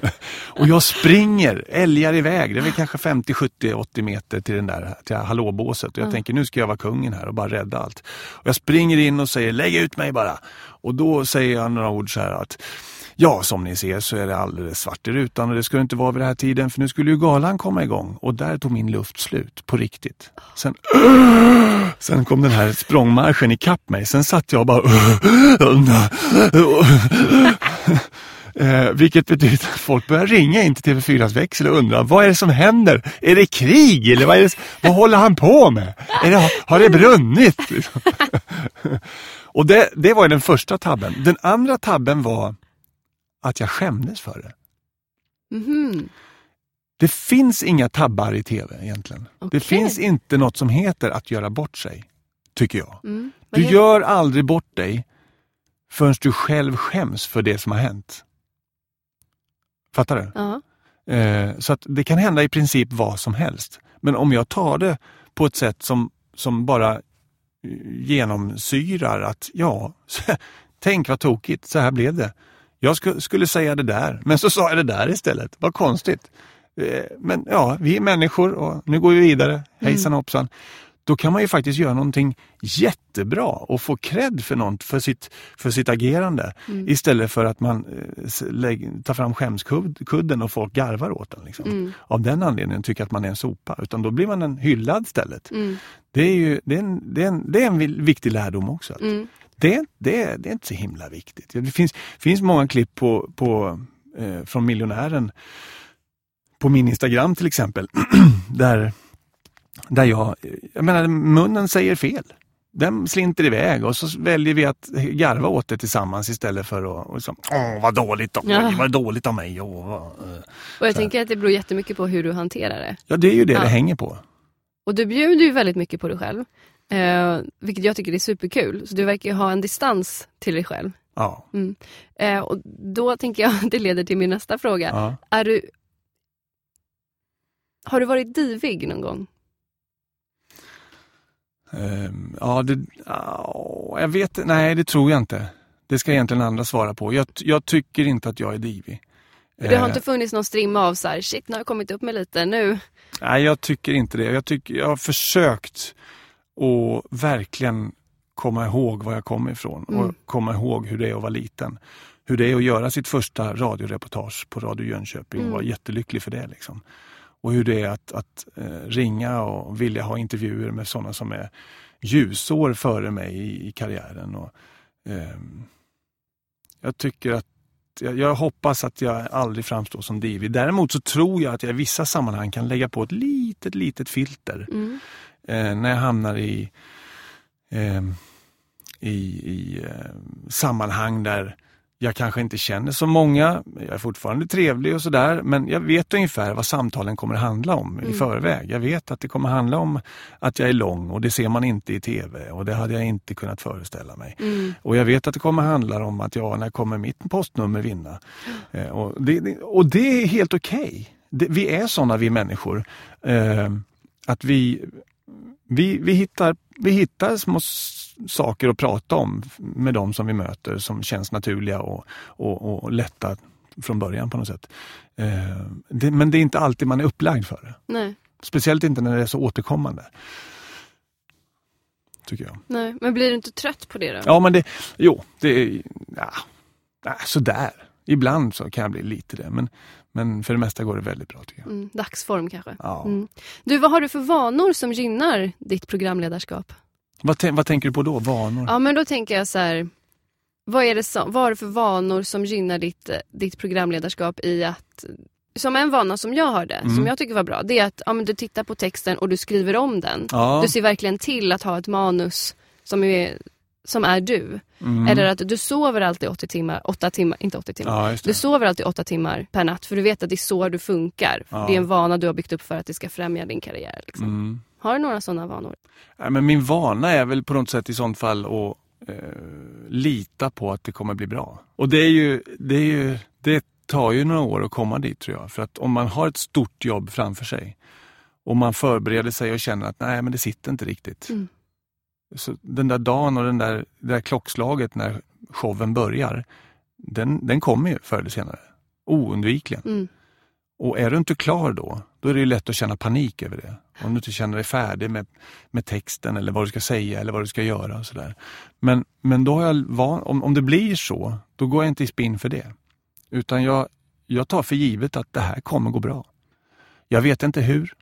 Speaker 4: och jag springer, älgar iväg, det är väl kanske 50, 70, 80 meter till den där till hallåbåset. Och jag mm. tänker nu ska jag vara kungen här och bara rädda allt. Och jag springer in och säger lägg ut mig bara. Och då säger jag några ord så här att Ja, som ni ser så är det alldeles svart i rutan och det skulle inte vara vid den här tiden för nu skulle ju galan komma igång och där tog min luft slut på riktigt. Sen, sen kom den här språngmarschen ikapp mig. Sen satt jag bara Eh, vilket betyder att folk börjar ringa in till TV4s växel och undra vad är det som händer? Är det krig eller vad, är det, vad håller han på med? Det, har det brunnit? och det, det var den första tabben. Den andra tabben var att jag skämdes för det. Mm. Det finns inga tabbar i tv egentligen. Okay. Det finns inte något som heter att göra bort sig, tycker jag. Mm. Du gör aldrig bort dig förrän du själv skäms för det som har hänt. Fattar du?
Speaker 2: Ja.
Speaker 4: Eh, så att det kan hända i princip vad som helst. Men om jag tar det på ett sätt som, som bara eh, genomsyrar att ja, tänk vad tokigt, så här blev det. Jag sk skulle säga det där, men så sa jag det där istället. Vad konstigt. Eh, men ja, vi är människor och nu går vi vidare. Hejsan hoppsan då kan man ju faktiskt göra någonting jättebra och få cred för, något, för, sitt, för sitt agerande mm. istället för att man eh, tar fram skämskudden och folk garvar åt den. Liksom. Mm. Av den anledningen tycker att man är en sopa, utan då blir man en hyllad istället. Mm. Det, är ju, det, är en, det, är en, det är en viktig lärdom också.
Speaker 2: Mm.
Speaker 4: Det, det, det är inte så himla viktigt. Det finns, finns många klipp på, på, eh, från miljonären på min Instagram till exempel, där där jag, jag menar munnen säger fel. Den slinter iväg och så väljer vi att garva åt det tillsammans istället för att och liksom, Åh, vad dåligt av mig, vad dåligt av mig. Åh, vad,
Speaker 2: och jag tänker att det beror jättemycket på hur du hanterar det.
Speaker 4: Ja, det är ju det ja. det hänger på.
Speaker 2: Och du bjuder ju väldigt mycket på dig själv. Eh, vilket jag tycker är superkul. Så du verkar ju ha en distans till dig själv.
Speaker 4: Ja.
Speaker 2: Mm. Eh, och då tänker jag att det leder till min nästa fråga.
Speaker 4: Ja.
Speaker 2: Är du... Har du varit divig någon gång?
Speaker 4: Um, ja, det, oh, jag vet Nej, det tror jag inte. Det ska egentligen andra svara på. Jag, jag tycker inte att jag är divig.
Speaker 2: Det har inte funnits någon strimma av så här, shit nu har jag kommit upp med lite nu.
Speaker 4: Nej, jag tycker inte det. Jag, tycker, jag har försökt att verkligen komma ihåg var jag kommer ifrån mm. och komma ihåg hur det är att vara liten. Hur det är att göra sitt första radioreportage på Radio Jönköping mm. och vara jättelycklig för det. Liksom och hur det är att, att eh, ringa och vilja ha intervjuer med sådana som är ljusår före mig i, i karriären. Och, eh, jag tycker att jag, jag, hoppas att jag aldrig framstår som divig. Däremot så tror jag att jag i vissa sammanhang kan lägga på ett litet, litet filter.
Speaker 2: Mm.
Speaker 4: Eh, när jag hamnar i, ehm, i, i eh, sammanhang där jag kanske inte känner så många, jag är fortfarande trevlig och sådär, men jag vet ungefär vad samtalen kommer att handla om mm. i förväg. Jag vet att det kommer handla om att jag är lång och det ser man inte i TV och det hade jag inte kunnat föreställa mig.
Speaker 2: Mm.
Speaker 4: Och jag vet att det kommer handla om att ja, när kommer mitt postnummer vinna? Mm. Eh, och, det, och det är helt okej. Okay. Vi är sådana vi människor. Eh, att vi, vi, vi, hittar, vi hittar små saker att prata om med de som vi möter som känns naturliga och, och, och lätta från början på något sätt. Eh, det, men det är inte alltid man är upplagd för det.
Speaker 2: Nej.
Speaker 4: Speciellt inte när det är så återkommande. Tycker jag.
Speaker 2: Nej, men blir du inte trött på det då?
Speaker 4: Ja, men det, jo, det är ja, sådär. Ibland så kan jag bli lite det, men, men för det mesta går det väldigt bra tycker jag.
Speaker 2: Mm, dagsform kanske.
Speaker 4: Ja.
Speaker 2: Mm. Du, vad har du för vanor som gynnar ditt programledarskap?
Speaker 4: Vad, vad tänker du på då? Vanor?
Speaker 2: Ja, men då tänker jag så här. Vad är det, som, vad är det för vanor som gynnar ditt, ditt programledarskap i att som en vana som jag hörde, mm. som jag tycker var bra, det är att ja, du tittar på texten och du skriver om den.
Speaker 4: Ja.
Speaker 2: Du ser verkligen till att ha ett manus som är, som är du.
Speaker 4: Mm.
Speaker 2: Eller att du sover alltid 80 timmar, 8 timmar, inte 80 timmar.
Speaker 4: Ja,
Speaker 2: du sover alltid 8 timmar per natt för du vet att det är så du funkar.
Speaker 4: Ja.
Speaker 2: Det är en vana du har byggt upp för att det ska främja din karriär. Liksom.
Speaker 4: Mm.
Speaker 2: Har du några sådana vanor?
Speaker 4: Nej, men min vana är väl på något sätt i sånt fall att eh, lita på att det kommer bli bra. Och det är ju, det är ju, det tar ju några år att komma dit tror jag. För att om man har ett stort jobb framför sig och man förbereder sig och känner att nej men det sitter inte riktigt.
Speaker 2: Mm.
Speaker 4: Så den där dagen och den där, det där klockslaget när showen börjar, den, den kommer ju förr eller senare. Oundvikligen.
Speaker 2: Mm.
Speaker 4: Och är du inte klar då, då är det lätt att känna panik över det. Om du inte känner dig färdig med, med texten eller vad du ska säga eller vad du ska göra. Och så där. Men, men då har jag van, om, om det blir så, då går jag inte i spinn för det. Utan jag, jag tar för givet att det här kommer gå bra. Jag vet inte hur.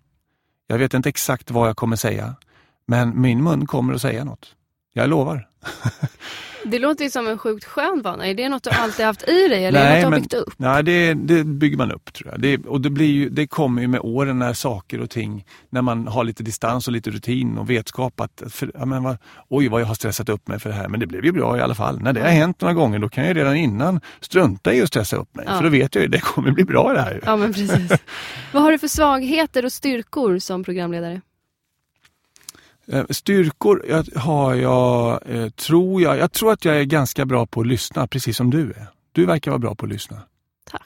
Speaker 4: Jag vet inte exakt vad jag kommer säga. Men min mun kommer att säga något. Jag lovar.
Speaker 2: Det låter ju som en sjukt skön vana. Är det något du alltid haft i dig eller nej, är det något du har byggt upp?
Speaker 4: Nej, det, det bygger man upp tror jag. Det, och det, blir ju, det kommer ju med åren när saker och ting, när man har lite distans och lite rutin och vetskap att för, ja, men vad, oj vad jag har stressat upp mig för det här, men det blev ju bra i alla fall. När det har hänt några gånger då kan jag redan innan strunta i att stressa upp mig. Ja. För då vet jag ju det kommer bli bra det här.
Speaker 2: Ja, men precis. vad har du för svagheter och styrkor som programledare?
Speaker 4: Eh, Styrkor jag- har jag, eh, tror jag, jag tror att jag är ganska bra på att lyssna, precis som du är. Du verkar vara bra på att lyssna.
Speaker 2: Tack.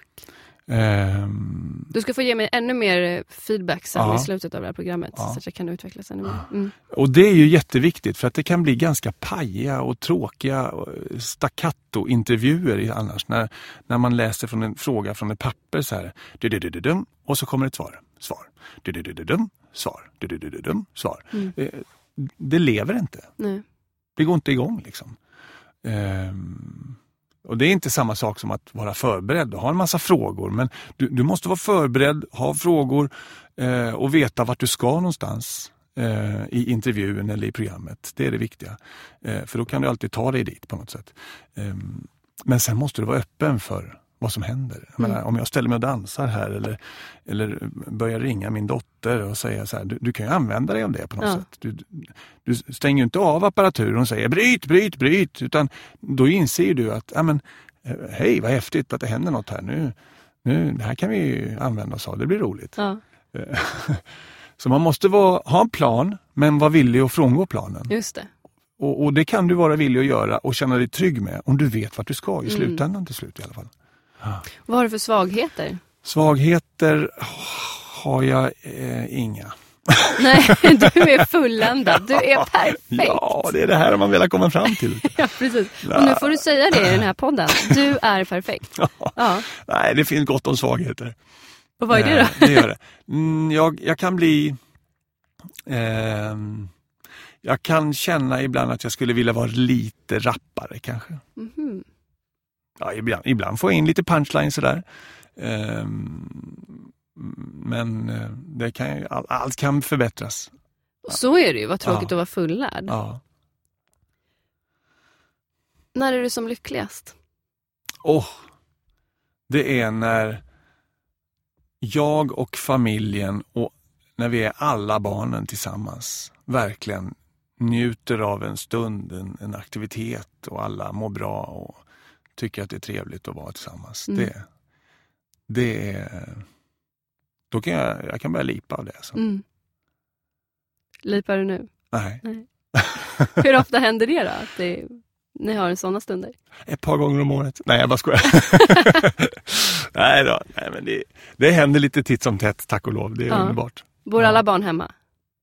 Speaker 4: Ehm,
Speaker 2: Du ska få ge mig ännu mer eh, feedback sen
Speaker 4: Ja.
Speaker 2: i slutet av det här programmet
Speaker 4: Ja.
Speaker 2: så att jag kan utvecklas ännu mer. Mm.
Speaker 4: och det är ju jätteviktigt för att det kan bli ganska pajiga och tråkiga staccato-intervjuer annars när, när man läser från en fråga från ett papper så här. Och så kommer ett svar. Svar. Svar. Du-du-du-du-dum, svar.
Speaker 2: Mm.
Speaker 4: Eh, Det lever inte.
Speaker 2: Nej.
Speaker 4: Det går inte igång liksom. Ehm, och det är inte samma sak som att vara förberedd och ha en massa frågor. Men du, du måste vara förberedd, ha frågor eh, och veta vart du ska någonstans eh, i intervjun eller i programmet. Det är det viktiga. Eh, för då kan du alltid ta dig dit på något sätt. Ehm, men sen måste du vara öppen för vad som händer. Jag menar, om jag ställer mig och dansar här eller, eller börjar ringa min dotter och säga så här, du, du kan ju använda dig av det på något
Speaker 2: Ja.
Speaker 4: sätt. Du, du stänger ju inte av apparaturen och säger bryt, bryt, bryt. Utan då inser du att, ja, men, eh, hej vad häftigt att det händer något här. Nu, nu, det här kan vi ju använda oss av, det blir roligt.
Speaker 2: Ja,
Speaker 4: Så man måste vara, ha en plan, men vara villig att frångå planen.
Speaker 2: just det.
Speaker 4: Och, och det kan du vara villig att göra och känna dig trygg med om du vet vart du ska i
Speaker 2: Mm.
Speaker 4: slutändan till slut i alla fall.
Speaker 2: Vad har du för svagheter?
Speaker 4: Svagheter har jag eh, inga.
Speaker 2: Nej, du är fulländad. Du är perfekt.
Speaker 4: Ja, det är det här man vill komma fram till.
Speaker 2: Ja, precis. Och nu får du säga det i den här podden. Du är perfekt. Ja.
Speaker 4: Nej, det finns gott om svagheter.
Speaker 2: Och vad är det
Speaker 4: Eh,
Speaker 2: då?
Speaker 4: det gör det. Mm, jag, jag kan bli... ehm, jag kan känna ibland att jag skulle vilja vara lite rappare kanske.
Speaker 2: Mhm.
Speaker 4: Ja, ibland, ibland får jag in lite punchline sådär. Ehm, men eh, det kan, all, allt kan förbättras.
Speaker 2: Så är det ju. Vad tråkigt
Speaker 4: Ja.
Speaker 2: att vara fullärd.
Speaker 4: Ja.
Speaker 2: När är du som lyckligast?
Speaker 4: Åh, det är när jag och familjen och när vi är alla barnen tillsammans verkligen njuter av en stund, en, en aktivitet och alla mår bra och tycker att det är trevligt att vara tillsammans.
Speaker 2: Mm.
Speaker 4: Det, det är... Då kan jag, jag kan börja lipa av det. Så.
Speaker 2: Mm. Lipar du nu?
Speaker 4: Nej.
Speaker 2: Hur ofta händer det då? Att det, ni har sådana stunder?
Speaker 4: Ett par gånger om året. Nej, jag bara skojar. Nej då, nej, men det, det händer lite titt som tätt, tack och lov. Det är
Speaker 2: Ja.
Speaker 4: underbart.
Speaker 2: Bor
Speaker 4: Ja.
Speaker 2: alla barn hemma?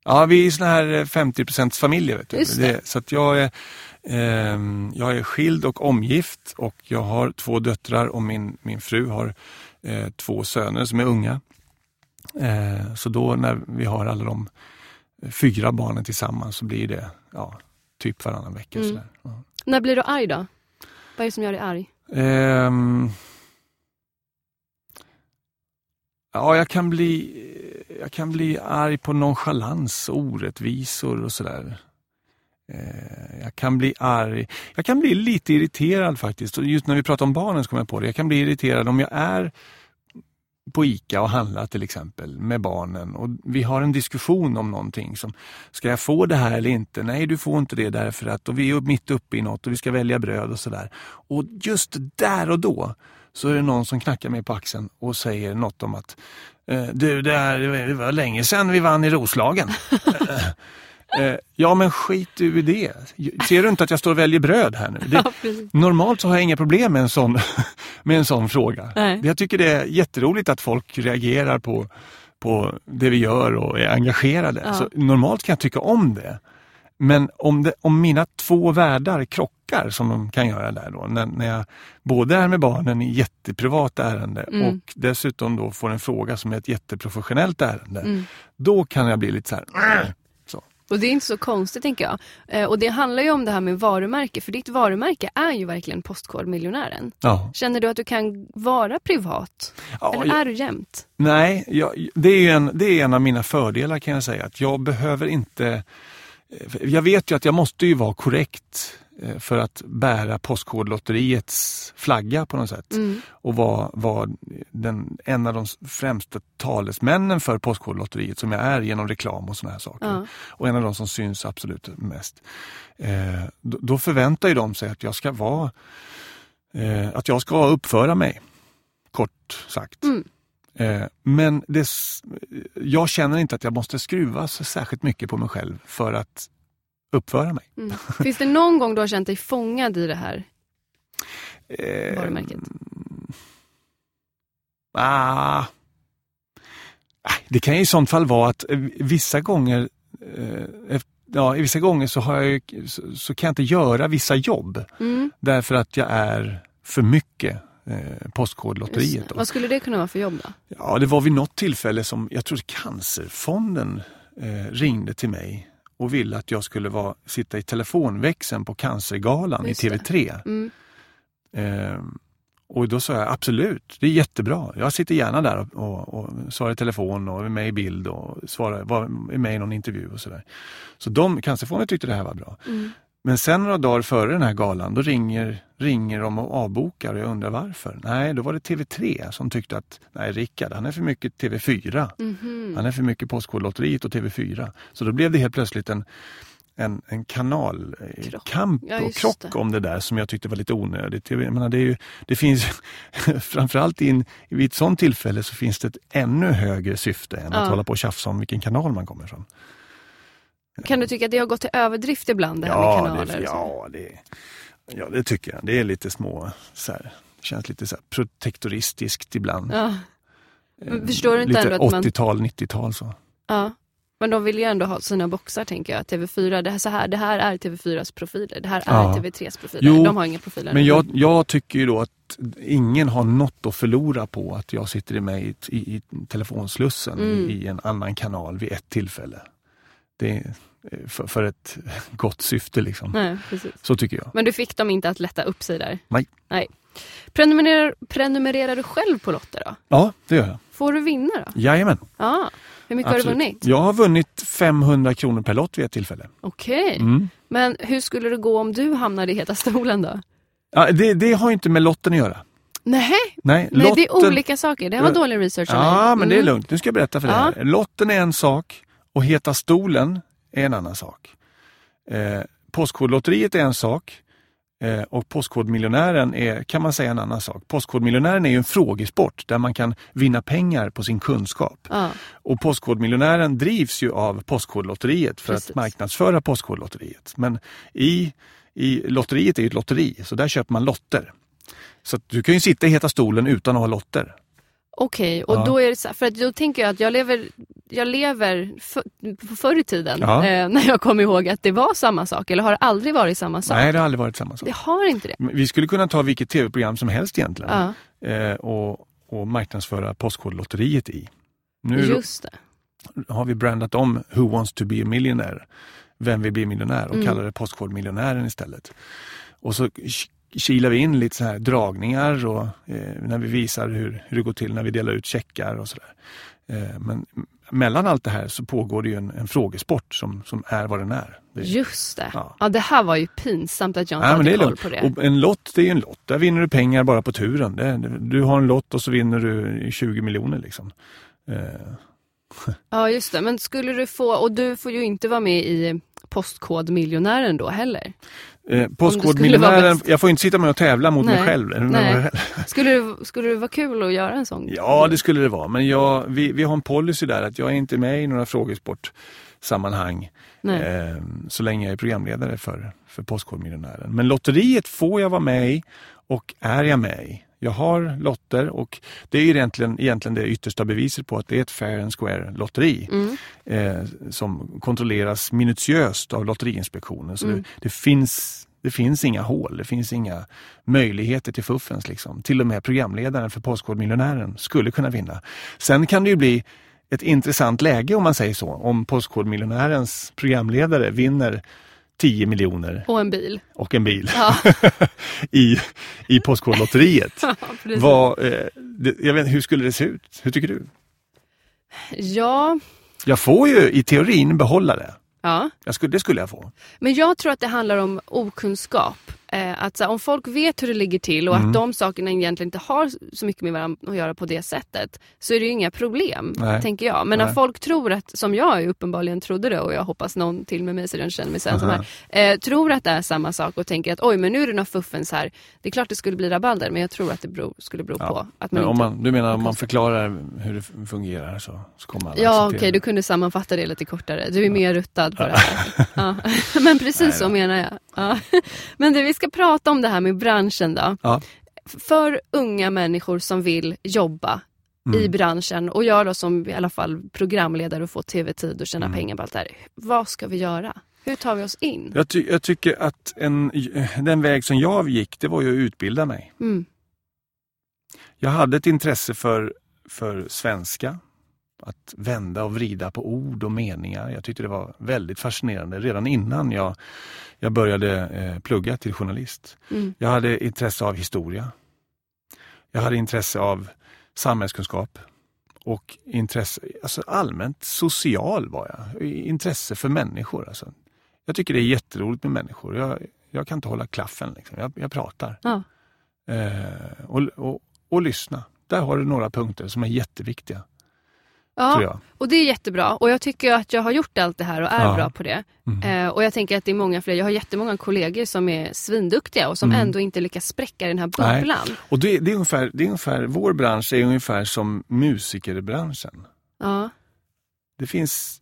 Speaker 4: Ja, vi är såna här eh, 50 familjer. Vet du.
Speaker 2: Just det.
Speaker 4: så att jag, är, jag är skild och omgift och jag har två döttrar och min, min fru har eh, två söner som är unga. Eh, så då när vi har alla de fyra barnen tillsammans så blir det ja, typ varannan vecka.
Speaker 2: Mm.
Speaker 4: Sådär. Ja.
Speaker 2: När blir du arg då? Vad är det som gör dig arg?
Speaker 4: Ehm, ja, jag kan, bli, jag kan bli arg på nonchalans, orättvisor och sådär. Eh, jag kan bli arg. Jag kan bli lite irriterad faktiskt. Och Just när vi pratar om barnen så kommer jag på det. Jag kan bli irriterad om jag är på ICA och handlar till exempel med barnen och vi har en diskussion om någonting som Ska jag få det här eller inte? Nej, du får inte det därför att och vi är mitt uppe i något och vi ska välja bröd och sådär. Och just där och då så är det någon som knackar mig på axeln och säger något om att eh, du, det, här, det var länge sedan vi vann i Roslagen. Eh, ja, men skit du i det. Ser du inte att jag står och väljer bröd här nu? Det,
Speaker 2: Ja.
Speaker 4: Normalt så har jag inga problem med en sån, med en sån fråga.
Speaker 2: Nej.
Speaker 4: Jag tycker det är jätteroligt att folk reagerar på, på det vi gör och är engagerade.
Speaker 2: Ja.
Speaker 4: Så normalt kan jag tycka om det. Men om, det, om mina två världar krockar, som de kan göra där då, när, när jag både är med barnen i jätteprivat ärende
Speaker 2: Mm.
Speaker 4: och dessutom då får en fråga som är ett jätteprofessionellt ärende,
Speaker 2: Mm.
Speaker 4: då kan jag bli lite så här.
Speaker 2: Och det är inte så konstigt tänker jag. Eh, och det handlar ju om det här med varumärke. För ditt varumärke är ju verkligen Postkodmiljonären.
Speaker 4: Ja.
Speaker 2: Känner du att du kan vara privat?
Speaker 4: Ja,
Speaker 2: Eller
Speaker 4: jag-
Speaker 2: är du jämt?
Speaker 4: Nej, jag, det, är en, det är en av mina fördelar kan jag säga. Att jag behöver inte... Jag vet ju att jag måste ju vara korrekt för att bära Postkodlotteriets flagga på något sätt.
Speaker 2: Mm.
Speaker 4: Och vara, vara den, en av de främsta talesmännen för Postkodlotteriet som jag är genom reklam och såna här saker.
Speaker 2: Ja.
Speaker 4: Och en av de som syns absolut mest. Eh, då, då förväntar ju de sig att jag ska vara eh, att jag ska uppföra mig, kort sagt.
Speaker 2: Mm.
Speaker 4: Eh, men det, jag känner inte att jag måste skruva så särskilt mycket på mig själv för att uppföra mig.
Speaker 2: Mm. Finns det någon gång du har känt dig fångad i det här
Speaker 4: Eh,
Speaker 2: varumärket?
Speaker 4: Ah. Det kan ju i sånt fall vara att eh, vissa gånger eh, Ja, i vissa gånger så, har jag, så, så kan jag inte göra vissa jobb
Speaker 2: Mm,
Speaker 4: därför att jag är för mycket eh. Postkodlotteriet.
Speaker 2: Vad skulle det kunna vara för jobb då?
Speaker 4: Ja, det var vid något tillfälle som jag tror Cancerfonden eh, ringde till mig och ville att jag skulle vara, sitta i telefonväxeln på Cancergalan
Speaker 2: Just
Speaker 4: i
Speaker 2: det.
Speaker 4: TV3.
Speaker 2: Mm.
Speaker 4: Eh, och då sa jag absolut, det är jättebra. Jag sitter gärna där och, och, och svarar i telefon och är med i bild och svarar, var, är med i någon intervju och sådär. Så de, Cancerfonden tyckte det här var bra.
Speaker 2: Mm.
Speaker 4: Men sen några dagar före den här galan, då ringer, ringer de och avbokar och jag undrar varför. Nej, då var det TV3 som tyckte att, nej Rickard, han är för mycket TV4.
Speaker 2: Mhm.
Speaker 4: Han är för mycket Postkodlotteriet och TV4. Så då blev det helt plötsligt en, en, en kanalkamp
Speaker 2: Ja,
Speaker 4: och krock
Speaker 2: det.
Speaker 4: om det där som jag tyckte var lite onödigt. Jag menar, det, är ju, det finns framförallt in, vid ett sånt tillfälle så finns det ett ännu högre syfte än
Speaker 2: Ja.
Speaker 4: att hålla på och tjafsa om vilken kanal man kommer från.
Speaker 2: Kan du tycka att det har gått till överdrift ibland det här med
Speaker 4: Ja,
Speaker 2: kanaler?
Speaker 4: det, ja, det, ja, det tycker jag. Det är lite små, så här, känns lite så här protektoristiskt ibland.
Speaker 2: Ja.
Speaker 4: Eh,
Speaker 2: Men förstår du inte
Speaker 4: lite
Speaker 2: ändå att man-
Speaker 4: 80-tal, 90-tal så.
Speaker 2: ja. Men de vill ju ändå ha sina boxar tänker jag. TV4, det här, så här, det här är TV4s profiler. Det här är
Speaker 4: Ja.
Speaker 2: TV3s profiler.
Speaker 4: Jo,
Speaker 2: de har inga profiler.
Speaker 4: Men jag, jag tycker ju då att ingen har något att förlora på att jag sitter med i, i, i telefonslussen
Speaker 2: Mm.
Speaker 4: i, en annan kanal vid ett tillfälle. Det eh, för, för ett gott syfte liksom.
Speaker 2: Nej.
Speaker 4: Så tycker jag.
Speaker 2: Men du fick dem inte att lätta upp sig där?
Speaker 4: Nej.
Speaker 2: Nej. Prenumererar, prenumererar du själv på lotter då?
Speaker 4: Ja, det gör jag.
Speaker 2: Får du vinna då?
Speaker 4: Jajamän.
Speaker 2: Ja. Hur mycket har
Speaker 4: absolut.
Speaker 2: du vunnit?
Speaker 4: Jag har vunnit 500 kronor per lott vid ett tillfälle.
Speaker 2: Okej.
Speaker 4: Mm.
Speaker 2: Men hur skulle det gå om du hamnade i Heta stolen då?
Speaker 4: Ja, det, det har inte med lotten att göra.
Speaker 2: Nej,
Speaker 4: Nej,
Speaker 2: Nej det är olika saker. Det var dålig research
Speaker 4: Ja,
Speaker 2: mig.
Speaker 4: men det är
Speaker 2: Mm.
Speaker 4: lugnt. Nu ska jag berätta för dig.
Speaker 2: Ja.
Speaker 4: Lotten är en sak och Heta stolen är en annan sak. Eh, Postkodlotteriet är en sak eh, och Postkodmiljonären är, kan man säga, en annan sak. Postkodmiljonären är ju en frågesport där man kan vinna pengar på sin kunskap.
Speaker 2: Ja.
Speaker 4: Och Postkodmiljonären drivs ju av Postkodlotteriet för
Speaker 2: Precis.
Speaker 4: att marknadsföra Postkodlotteriet. Men i, i lotteriet är ju ett lotteri, så där köper man lotter. Så du kan ju sitta i Heta stolen utan att ha lotter.
Speaker 2: Okej, och
Speaker 4: Ja.
Speaker 2: då är det så för att då tänker jag att jag lever, jag lever för, förr i tiden
Speaker 4: Ja.
Speaker 2: eh, när jag kom ihåg att det var samma sak, eller har det aldrig varit samma sak?
Speaker 4: Nej, det har aldrig varit samma sak.
Speaker 2: Det har inte det.
Speaker 4: Vi skulle kunna ta vilket tv-program som helst egentligen
Speaker 2: Ja,
Speaker 4: eh, och, och marknadsföra Postkodlotteriet i. Nu
Speaker 2: just det.
Speaker 4: har vi brandat om Who wants to be a millionaire? Vem vill bli miljonär? Och
Speaker 2: Mm.
Speaker 4: kallar det Postkodmiljonären istället. Och så kilar vi in lite så här dragningar och eh, när vi visar hur, hur det går till när vi delar ut checkar och sådär. Eh, men mellan allt det här så pågår det ju en, en frågesport som, som är vad den är. Det,
Speaker 2: Just det. Ja.
Speaker 4: Ja.
Speaker 2: det här var ju pinsamt att jag inte
Speaker 4: det
Speaker 2: hade koll på det.
Speaker 4: Och en lott, det är en lott. Där vinner du pengar bara på turen. Det, du har en lott och så vinner du 20 miljoner. Liksom. Eh,
Speaker 2: Ja, just det. Men skulle du få, och du får ju inte vara med i Postkodmiljonären då heller.
Speaker 4: Eh, Postkodmiljonären, jag får inte sitta med och tävla mot mig
Speaker 2: Nej.
Speaker 4: själv.
Speaker 2: Nej. Skulle det, skulle det vara kul att göra en sån?
Speaker 4: Ja, det skulle det vara. Men jag, vi, vi har en policy där att jag är inte med i några frågesportsammanhang eh, så länge jag är programledare för, för Postkodmiljonären. Men lotteriet får jag vara med i och är jag med i. Jag har lotter och det är egentligen, egentligen det yttersta beviset på att det är ett fair and square lotteri
Speaker 2: Mm.
Speaker 4: eh, som kontrolleras minutiöst av Lotteriinspektionen. Så
Speaker 2: Mm.
Speaker 4: det, det, finns, det finns inga hål, det finns inga möjligheter till fuffens. Liksom. Till och med programledaren för Postkodmiljonären skulle kunna vinna. Sen kan det ju bli ett intressant läge om man säger så. Om Postkodmiljonärens programledare vinner 10 miljoner
Speaker 2: Och en bil.
Speaker 4: och en bil
Speaker 2: Ja,
Speaker 4: i, i Postkodlotteriet.
Speaker 2: ja.
Speaker 4: Vad, eh, det, jag vet, hur skulle det se ut? Hur tycker du?
Speaker 2: Ja,
Speaker 4: Jag får ju i teorin behålla det.
Speaker 2: ja.
Speaker 4: Skulle, det skulle jag få.
Speaker 2: Men jag tror att det handlar om okunskap. Eh, att här, om folk vet hur det ligger till och
Speaker 4: Mm.
Speaker 2: att de sakerna egentligen inte har så mycket med varandra att göra på det sättet så är det ju inga problem,
Speaker 4: Nej.
Speaker 2: tänker jag. Men när
Speaker 4: Nej.
Speaker 2: folk tror att, som jag uppenbarligen trodde det och jag hoppas någon till med mig så den känner mig sen som här, eh, tror att det är samma sak och tänker att oj men nu är det några fuffens här. Det är klart det skulle bli rabalder men jag tror att det beror, skulle bero på att man
Speaker 4: Men om
Speaker 2: inte...
Speaker 4: man, du menar om man förklarar hur det fungerar så, så kommer alla
Speaker 2: Ja okej,
Speaker 4: det.
Speaker 2: du kunde sammanfatta det lite kortare. Du är mer ruttad på det här. Ja. Men precis så menar jag. Ja. Men du, vi ska prata om det här med branschen då.
Speaker 4: Ja.
Speaker 2: För unga människor som vill jobba
Speaker 4: Mm.
Speaker 2: i branschen och jag då som i alla fall programledare och få tv-tid och tjäna
Speaker 4: Mm.
Speaker 2: pengar på allt det här. Vad ska vi göra? Hur tar vi oss in?
Speaker 4: Jag, ty, jag tycker att en, den väg som jag gick, det var ju att utbilda mig.
Speaker 2: Mm.
Speaker 4: Jag hade ett intresse för, för svenska, att vända och vrida på ord och meningar. Jag tyckte det var väldigt fascinerande redan innan jag, jag började eh, plugga till journalist.
Speaker 2: Mm.
Speaker 4: Jag hade intresse av historia. Jag hade intresse av samhällskunskap och intresse, alltså allmänt social var jag. Intresse för människor. Alltså. Jag tycker det är jätteroligt med människor. Jag, jag kan inte hålla klaffen. Liksom. Jag, jag pratar.
Speaker 2: Ja.
Speaker 4: Eh, och, och, och lyssna. Där har du några punkter som är jätteviktiga.
Speaker 2: Ja, och det är jättebra. Och jag tycker att jag har gjort allt det här och är
Speaker 4: Ja.
Speaker 2: bra på det.
Speaker 4: Mm.
Speaker 2: Eh, och jag tänker att det är många fler. Jag har jättemånga kollegor som är svinduktiga och som
Speaker 4: Mm.
Speaker 2: ändå inte lyckas spräcka den här
Speaker 4: Nej.
Speaker 2: bubblan.
Speaker 4: Och det, det, är ungefär, det är ungefär, vår bransch är ungefär som musikerbranschen.
Speaker 2: Ja.
Speaker 4: Det finns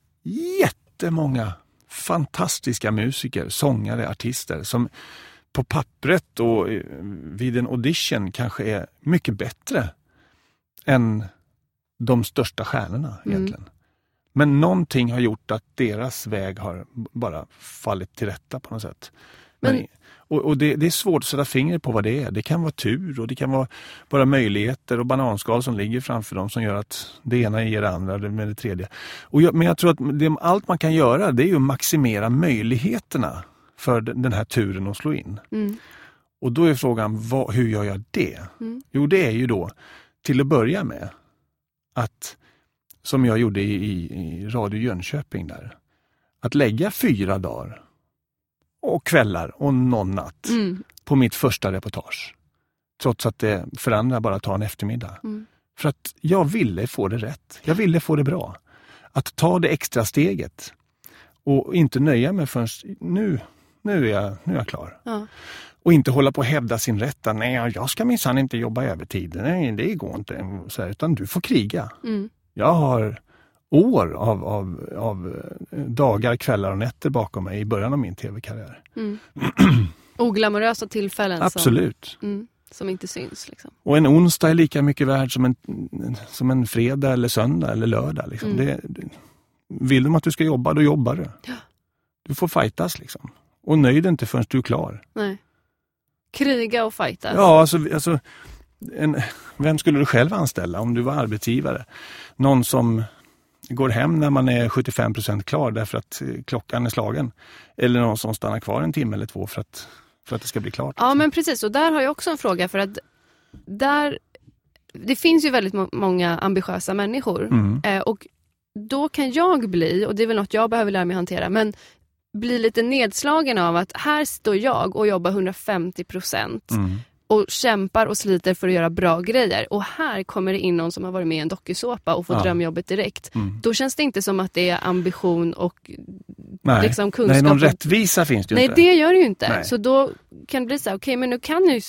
Speaker 4: jättemånga fantastiska musiker, sångare, artister som på pappret och eh, vid en audition kanske är mycket bättre än de största stjärnorna
Speaker 2: Mm.
Speaker 4: egentligen. Men någonting har gjort att deras väg har bara fallit till rätta på något sätt. Men,
Speaker 2: Men-
Speaker 4: och och det, det är svårt att sätta fingret på vad det är. Det kan vara tur och det kan vara bara möjligheter och bananskal som ligger framför dem som gör att det ena ger det andra med det tredje. Och jag, men jag tror att det, allt man kan göra det är att maximera möjligheterna för den den här turen att slå in.
Speaker 2: Mm.
Speaker 4: Och då är frågan, vad, hur gör jag det?
Speaker 2: Mm.
Speaker 4: Jo, det är ju då till att börja med att, som jag gjorde i, i, i Radio Jönköping där, att lägga fyra dagar och kvällar och någon natt
Speaker 2: Mm.
Speaker 4: på mitt första reportage. Trots att det för andra bara tar en eftermiddag.
Speaker 2: Mm.
Speaker 4: För att jag ville få det rätt. Jag ville få det bra. Att ta det extra steget och inte nöja mig förrän nu, nu, är, jag, nu är jag klar.
Speaker 2: Ja.
Speaker 4: Och inte hålla på och hävda sin rätt. att, Nej, jag ska minsann inte jobba övertid. Nej, det går inte. Så här, utan du får kriga.
Speaker 2: Mm.
Speaker 4: Jag har år av, av, av eh, dagar, kvällar och nätter bakom mig i början av min tv-karriär.
Speaker 2: Mm. Oglamorösa tillfällen
Speaker 4: Absolut.
Speaker 2: Som, mm, som inte syns. Liksom.
Speaker 4: Och en onsdag är lika mycket värd som en, som en fredag eller söndag eller lördag. Liksom.
Speaker 2: Mm.
Speaker 4: Det, vill de att du ska jobba, då jobbar du.
Speaker 2: Ja.
Speaker 4: Du får fightas liksom. Och nöjd inte förrän du är klar.
Speaker 2: Nej. Kriga och fightas.
Speaker 4: Ja, alltså, alltså en, vem skulle du själv anställa om du var arbetsgivare? Någon som går hem när man är 75% klar därför att eh, klockan är slagen. Eller någon som stannar kvar en timme eller två för att, för att det ska bli klart.
Speaker 2: Ja men precis och där har jag också en fråga för att där det finns ju väldigt må- många ambitiösa människor
Speaker 4: Mm.
Speaker 2: eh, och då kan jag bli, och det är väl något jag behöver lära mig hantera, men bli lite nedslagen av att här står jag och jobbar 150 procent
Speaker 4: Mm
Speaker 2: och kämpar och sliter för att göra bra grejer och här kommer det in någon som har varit med i en dokusåpa och får
Speaker 4: Ja.
Speaker 2: drömjobbet direkt.
Speaker 4: Mm.
Speaker 2: Då känns det inte som att det är ambition och
Speaker 4: Nej.
Speaker 2: liksom kunskap.
Speaker 4: Nej, någon rättvisa finns det ju
Speaker 2: Nej
Speaker 4: inte.
Speaker 2: det gör det ju inte.
Speaker 4: Nej.
Speaker 2: Så då kan det bli så här, okej men nu kan ju,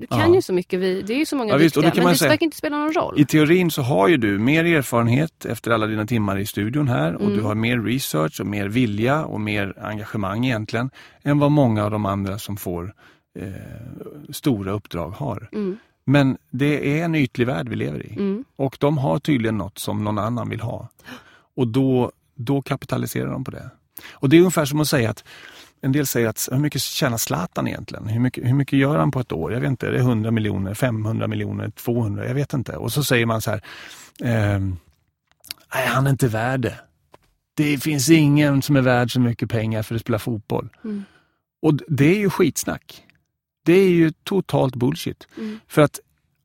Speaker 2: du kan
Speaker 4: Ja.
Speaker 2: ju så mycket, vi, det är ju så många
Speaker 4: Ja, visst,
Speaker 2: duktiga, men det verkar inte spela någon roll.
Speaker 4: I teorin så har ju du mer erfarenhet efter alla dina timmar i studion här och
Speaker 2: Mm.
Speaker 4: du har mer research och mer vilja och mer engagemang egentligen än vad många av de andra som får eh, stora uppdrag har.
Speaker 2: Mm,
Speaker 4: Men det är en ytlig värld vi lever i
Speaker 2: mm,
Speaker 4: och de har tydligen något som någon annan vill ha. Och då, då kapitaliserar de på det. Och det är ungefär som att säga att en del säger att hur mycket tjänar Zlatan egentligen? Hur mycket, hur mycket gör han på ett år? Jag vet inte, är det 100 miljoner, 500 miljoner, 200? Jag vet inte. Och så säger man så här, ehm, nej han är inte värd det. Det finns ingen som är värd så mycket pengar för att spela fotboll.
Speaker 2: mm,
Speaker 4: Och det är ju skitsnack. Det är ju totalt bullshit.
Speaker 2: mm.
Speaker 4: För att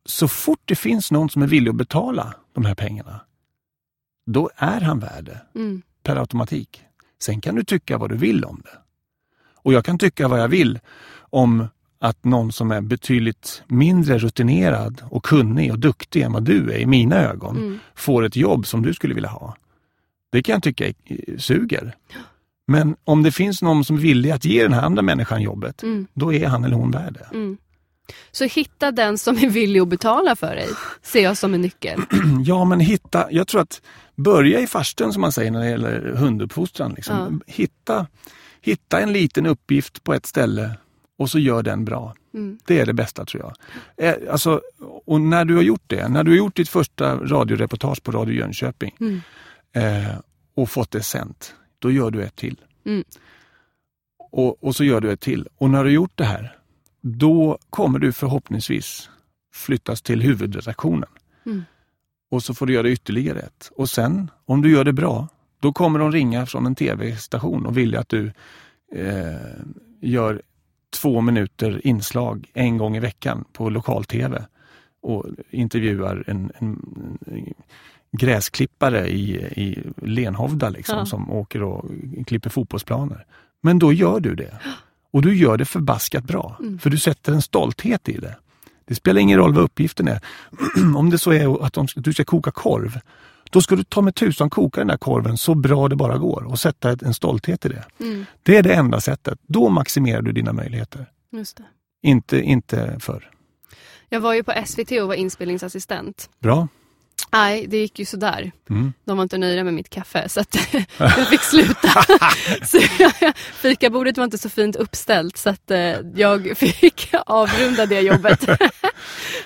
Speaker 4: så fort det finns någon som är villig att betala de här pengarna, då är han värd det
Speaker 2: Mm.
Speaker 4: per automatik. Sen kan du tycka vad du vill om det. Och jag kan tycka vad jag vill om att någon som är betydligt mindre rutinerad och kunnig och duktig än vad du är i mina ögon
Speaker 2: Mm.
Speaker 4: får ett jobb som du skulle vilja ha. Det kan jag tycka suger. Men om det finns någon som är villig att ge den här andra människan jobbet,
Speaker 2: Mm.
Speaker 4: då är han eller hon värd det.
Speaker 2: Mm. Så hitta den som är villig att betala för dig, ser jag som en nyckel.
Speaker 4: Ja, men hitta, jag tror att börja i farstun som man säger när det gäller hunduppfostran. Liksom. Hitta, hitta en liten uppgift på ett ställe och så gör den bra.
Speaker 2: Mm.
Speaker 4: Det är det bästa tror jag. Eh, alltså, och när du har gjort det, när du har gjort ditt första radioreportage på Radio Jönköping
Speaker 2: Mm.
Speaker 4: eh, och fått det sänt, då gör du ett till.
Speaker 2: Mm.
Speaker 4: Och, och så gör du ett till. Och när du har gjort det här, då kommer du förhoppningsvis flyttas till huvudredaktionen.
Speaker 2: Mm.
Speaker 4: Och så får du göra ytterligare ett. Och sen, om du gör det bra, då kommer de ringa från en tv-station och vilja att du eh, gör två minuter inslag en gång i veckan på lokal-tv och intervjuar en, en, en gräsklippare i, i Lenhovda liksom,
Speaker 2: Ja.
Speaker 4: som åker och klipper fotbollsplaner. Men då gör du det. Och du gör det förbaskat bra,
Speaker 2: Mm.
Speaker 4: för du sätter en stolthet i det. Det spelar ingen roll vad uppgiften är. Om det så är att du ska koka korv, då ska du ta med tusan koka den där korven så bra det bara går och sätta en stolthet i det.
Speaker 2: Mm.
Speaker 4: Det är det enda sättet. Då maximerar du dina möjligheter.
Speaker 2: Just det.
Speaker 4: Inte, inte förr.
Speaker 2: Jag var ju på SVT och var inspelningsassistent.
Speaker 4: Bra.
Speaker 2: Nej, det gick ju sådär.
Speaker 4: Mm.
Speaker 2: De var inte nöjda med mitt kaffe så att jag fick sluta. så fikabordet var inte så fint uppställt så att eh, jag fick avrunda det jobbet.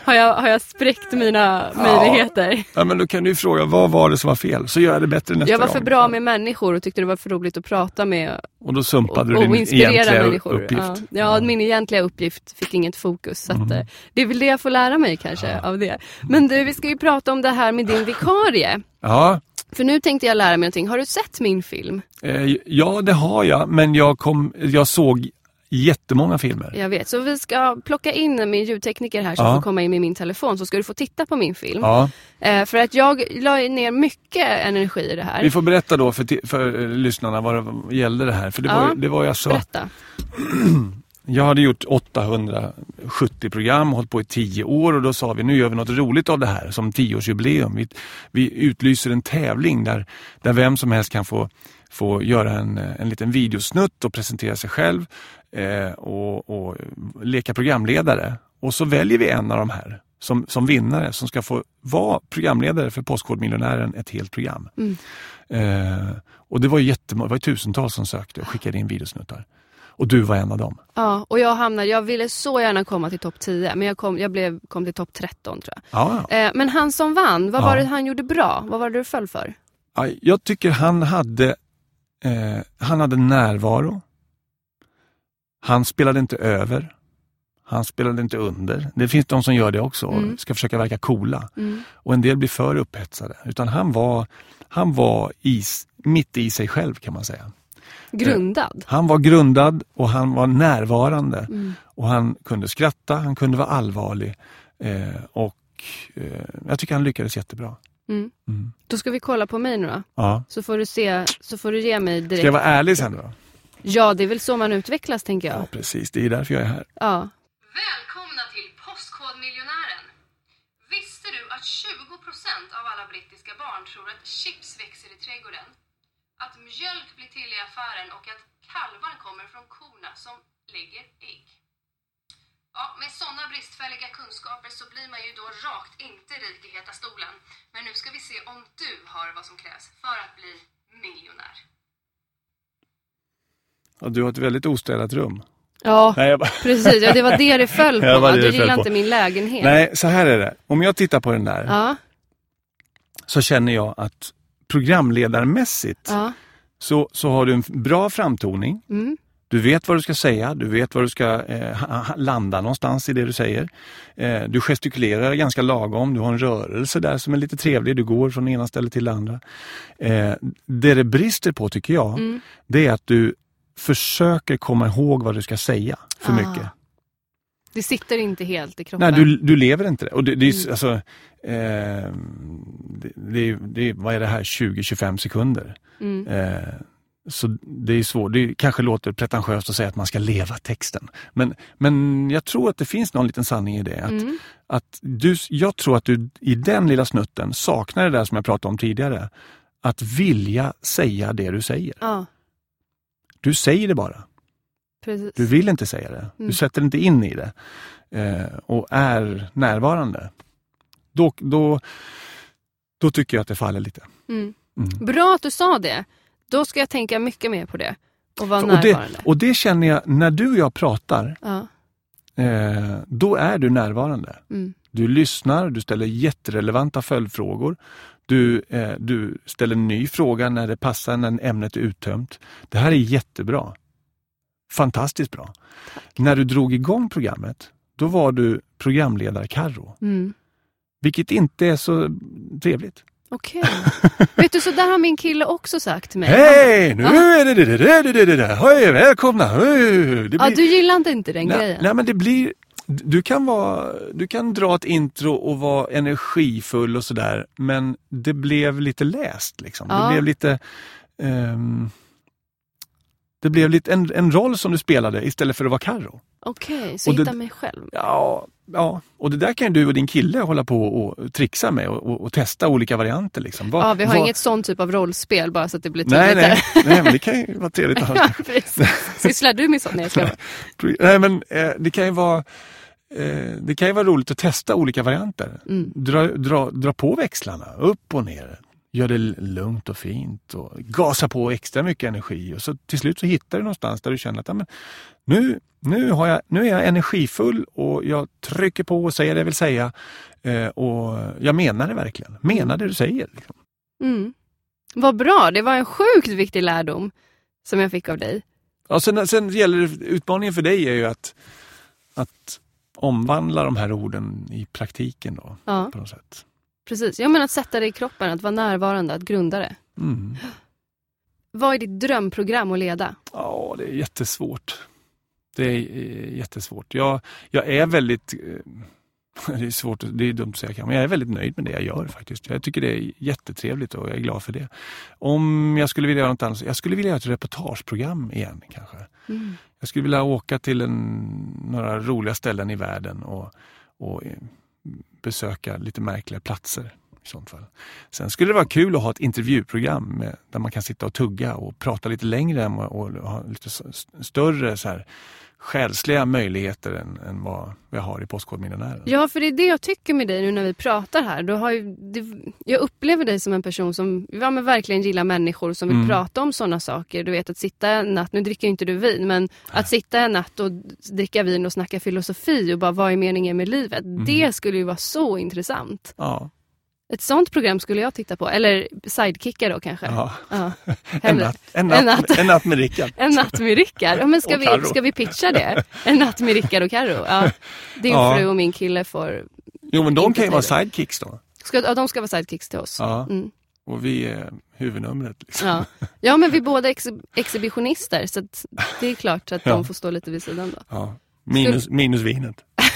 Speaker 2: har, jag, har jag spräckt mina möjligheter?
Speaker 4: Ja, men då kan du ju fråga, vad var det som var fel? Så gör jag det bättre nästa
Speaker 2: Jag var
Speaker 4: gång.
Speaker 2: för bra med människor och tyckte det var för roligt att prata med
Speaker 4: Och då
Speaker 2: och,
Speaker 4: sumpade du
Speaker 2: och
Speaker 4: din
Speaker 2: inspirera
Speaker 4: egentliga
Speaker 2: människor.
Speaker 4: uppgift.
Speaker 2: Ja, ja, min egentliga uppgift fick inget fokus. Så att,
Speaker 4: Mm.
Speaker 2: eh, det är väl det jag får lära mig kanske av det. Men du, vi ska ju prata om det här med din vikarie.
Speaker 4: Ja,
Speaker 2: För nu tänkte jag lära mig någonting. Har du sett min film?
Speaker 4: eh, ja, det har jag, men jag, kom, jag såg jättemånga filmer.
Speaker 2: Jag vet. Så vi ska plocka in min ljudtekniker här som
Speaker 4: Ja.
Speaker 2: får komma in med min telefon så ska du få titta på min film.
Speaker 4: Ja,
Speaker 2: Eh, för att jag la ner mycket energi i det här.
Speaker 4: vi får berätta då för, för eh, lyssnarna vad det gällde det här. För det,
Speaker 2: Ja,
Speaker 4: var, det var ju alltså,
Speaker 2: Berätta.
Speaker 4: jag hade gjort 870 program, hållit på i 10 år och då sa vi nu gör vi något roligt av det här som 10-årsjubileum. Vi, vi utlyser en tävling där, där vem som helst kan få, få göra en, en liten videosnutt och presentera sig själv eh, och, och leka programledare. Och så väljer vi en av de här som, som vinnare som ska få vara programledare för Postkodmiljonären ett helt program.
Speaker 2: Mm.
Speaker 4: Eh, och det var jättemånga, det var tusentals som sökte och skickade in videosnuttar. Och du var en av dem.
Speaker 2: Ja, och jag hamnade, jag ville så gärna komma till topp 10 men jag kom, jag blev, kom till topp 13 tror jag.
Speaker 4: Ja, ja.
Speaker 2: Eh, men han som vann, vad
Speaker 4: Ja.
Speaker 2: var det han gjorde bra? Vad var det du föll för?
Speaker 4: Ja, Jag tycker han hade, eh, han hade närvaro. Han spelade inte över. Han spelade inte under. Det finns de som gör det också och
Speaker 2: Mm.
Speaker 4: ska försöka verka coola.
Speaker 2: Mm.
Speaker 4: Och en del blir för upphetsade. Utan han var, han var is, mitt i sig själv kan man säga.
Speaker 2: Grundad.
Speaker 4: Han var grundad och han var närvarande.
Speaker 2: Mm.
Speaker 4: Och han kunde skratta, han kunde vara allvarlig. Eh, och eh, jag tycker han lyckades jättebra.
Speaker 2: Mm.
Speaker 4: Mm.
Speaker 2: Då ska vi kolla på mig nu då.
Speaker 4: Ja.
Speaker 2: Så får du se, så får du ge mig direkt.
Speaker 4: Ska jag vara ärlig sen då?
Speaker 2: Ja, det är väl så man utvecklas tänker
Speaker 4: Ja,
Speaker 2: jag.
Speaker 4: precis. Det är därför jag är här.
Speaker 2: Ja.
Speaker 1: Välkomna till Postkodmiljonären! Visste du att 20% av alla brittiska barn tror att chips växer i trädgården? Att mjölk blir till i affären och att kalvar kommer från korna som lägger ägg? Ja, med sådana bristfälliga kunskaper så blir man ju då rakt inte rik i heta stolen. Men nu ska vi se om du har vad som krävs för att bli miljonär.
Speaker 4: Ja, du har ett väldigt ostädat rum.
Speaker 2: Ja,
Speaker 4: Nej, jag bara...
Speaker 2: precis. Ja, det var det det föll på.
Speaker 4: Ja, det
Speaker 2: Du gillar
Speaker 4: på.
Speaker 2: inte min lägenhet.
Speaker 4: Nej, så här är det. Om jag tittar på den där
Speaker 2: Ja,
Speaker 4: så känner jag att programledarmässigt
Speaker 2: ja.
Speaker 4: så, så har du en bra framtoning.
Speaker 2: Mm.
Speaker 4: Du vet vad du ska säga, du vet var du ska eh, landa någonstans i det du säger. Eh, du gestikulerar ganska lagom, du har en rörelse där som är lite trevlig, du går från ena stället till det andra. Eh, det det brister på tycker jag,
Speaker 2: Mm.
Speaker 4: det är att du försöker komma ihåg vad du ska säga för
Speaker 2: Ah,
Speaker 4: mycket.
Speaker 2: Det sitter inte helt i kroppen.
Speaker 4: Nej, du, du lever inte det. Och det, det är,
Speaker 2: Mm.
Speaker 4: alltså, eh, det, det, det, vad är det här, 20-25 sekunder?
Speaker 2: Mm.
Speaker 4: Eh, Så det är svårt. Det kanske låter pretentiöst att säga att man ska leva texten. Men, men jag tror att det finns någon liten sanning i det. Att,
Speaker 2: Mm.
Speaker 4: att du, jag tror att du i den lilla snutten saknar det där som jag pratade om tidigare. Att vilja säga det du säger.
Speaker 2: Ja,
Speaker 4: Du säger det bara.
Speaker 2: Precis.
Speaker 4: Du vill inte säga det.
Speaker 2: Mm.
Speaker 4: Du sätter inte in i det. Eh, och är närvarande. Då, då, då tycker jag att det faller lite.
Speaker 2: Mm.
Speaker 4: Mm.
Speaker 2: Bra att du sa det. Då ska jag tänka mycket mer på det. Och vara
Speaker 4: Och det, och det känner jag, när du och jag pratar,
Speaker 2: Ja.
Speaker 4: eh, då är du närvarande.
Speaker 2: Mm.
Speaker 4: Du lyssnar, du ställer jätterelevanta följdfrågor. Du, eh, du ställer en ny fråga när det passar, när ämnet är uttömt. Det här är jättebra. Fantastiskt bra. När du drog igång programmet, då var du programledare Karro.
Speaker 2: Mm.
Speaker 4: Vilket inte är så trevligt.
Speaker 2: Okej. Vet du, så där har min kille också sagt till mig.
Speaker 4: Hej! Nu är det det, det, det, det, det. Hej, välkomna! Hej. Det
Speaker 2: Ja,
Speaker 4: blir-
Speaker 2: du gillade inte den
Speaker 4: nej,
Speaker 2: grejen?
Speaker 4: nej, men det blir... Du kan, vara, du kan dra ett intro och vara energifull och sådär, men det blev lite läst. Liksom.
Speaker 2: Ja.
Speaker 4: Det blev lite... ehm, det blev lite en, en roll som du spelade istället för att vara Carro.
Speaker 2: Okej, så
Speaker 4: Och det-
Speaker 2: hitta mig själv.
Speaker 4: Ja, ja, och det där kan ju du och din kille hålla på och trixa med och, och, och testa olika varianter. Liksom. Vad-
Speaker 2: Ja, vi har
Speaker 4: vad-
Speaker 2: inget sån typ av rollspel bara så att det blir tydligt.
Speaker 4: Nej, nej, nej, men det kan ju vara trevligt att ha.
Speaker 2: ja. Sysslar du med sånt? Nej, jag
Speaker 4: Nej, men eh, det kan ju vara eh, det kan ju vara roligt att testa olika varianter.
Speaker 2: Mm.
Speaker 4: Dra, dra, dra på växlarna, upp och ner. Gör det lugnt och fint och gasa på extra mycket energi. Och så till slut så hittar du någonstans där du känner att ja, men, nu, nu, har jag, nu är jag energifull och jag trycker på och säger det jag vill säga. Eh, och jag menar det verkligen. Menar det du säger. Liksom.
Speaker 2: Mm. Vad bra, det var en sjukt viktig lärdom som jag fick av dig.
Speaker 4: Ja, sen, sen gäller det, utmaningen för dig är ju att, att omvandla de här orden i praktiken då,
Speaker 2: Ja,
Speaker 4: på något sätt.
Speaker 2: Precis. Jag menar att sätta det i kroppen, att vara närvarande, att grunda det.
Speaker 4: Mm.
Speaker 2: Vad är ditt drömprogram att leda?
Speaker 4: Ja, det är jättesvårt. Det är eh, jättesvårt. Jag, jag är väldigt, eh, det är svårt, det är dumt att säga men jag är väldigt nöjd med det jag gör faktiskt. Jag tycker det är jättetrevligt och jag är glad för det. Om jag skulle vilja göra något annat, jag skulle vilja göra ett reportageprogram igen kanske.
Speaker 2: Mm.
Speaker 4: Jag skulle vilja åka till en, några roliga ställen i världen och, och eh, besöka lite märkliga platser. I sånt fall. Sen skulle det vara kul att ha ett intervjuprogram med, där man kan sitta och tugga och prata lite längre och, och ha lite större så här, själsliga möjligheter än, än vad vi har i Postkodmiljonären.
Speaker 2: Ja, för det är det jag tycker med dig nu när vi pratar här. Du har ju, det, jag upplever dig som en person som ja, men verkligen gillar människor som vill
Speaker 4: Mm.
Speaker 2: prata om sådana saker. Du vet att sitta en natt, nu dricker inte du vin, men att sitta en natt och dricka vin och snacka filosofi och bara vad är meningen med livet?
Speaker 4: Mm.
Speaker 2: Det skulle ju vara så intressant.
Speaker 4: Ja,
Speaker 2: Ett sånt program skulle jag titta på. Eller sidekickar då kanske.
Speaker 4: ja.
Speaker 2: Ja.
Speaker 4: En, natt, en, natt,
Speaker 2: En natt.
Speaker 4: en natt med Rickard.
Speaker 2: En natt med Rickard. Ja, men ska,
Speaker 4: Och
Speaker 2: vi,
Speaker 4: Karo.
Speaker 2: ska vi pitcha det? En natt med Rickard och Karo. Ja. Din
Speaker 4: Ja.
Speaker 2: fru och min kille får...
Speaker 4: Jo men de kan ju vara sidekicks då.
Speaker 2: Ska, ja, de ska vara sidekicks till oss.
Speaker 4: Ja.
Speaker 2: Mm.
Speaker 4: Och vi är huvudnumret. Liksom.
Speaker 2: Ja. ja, men vi är båda ex exhibitionister så det är klart att de får stå lite vid sidan då.
Speaker 4: Ja. Minus, minus vinet.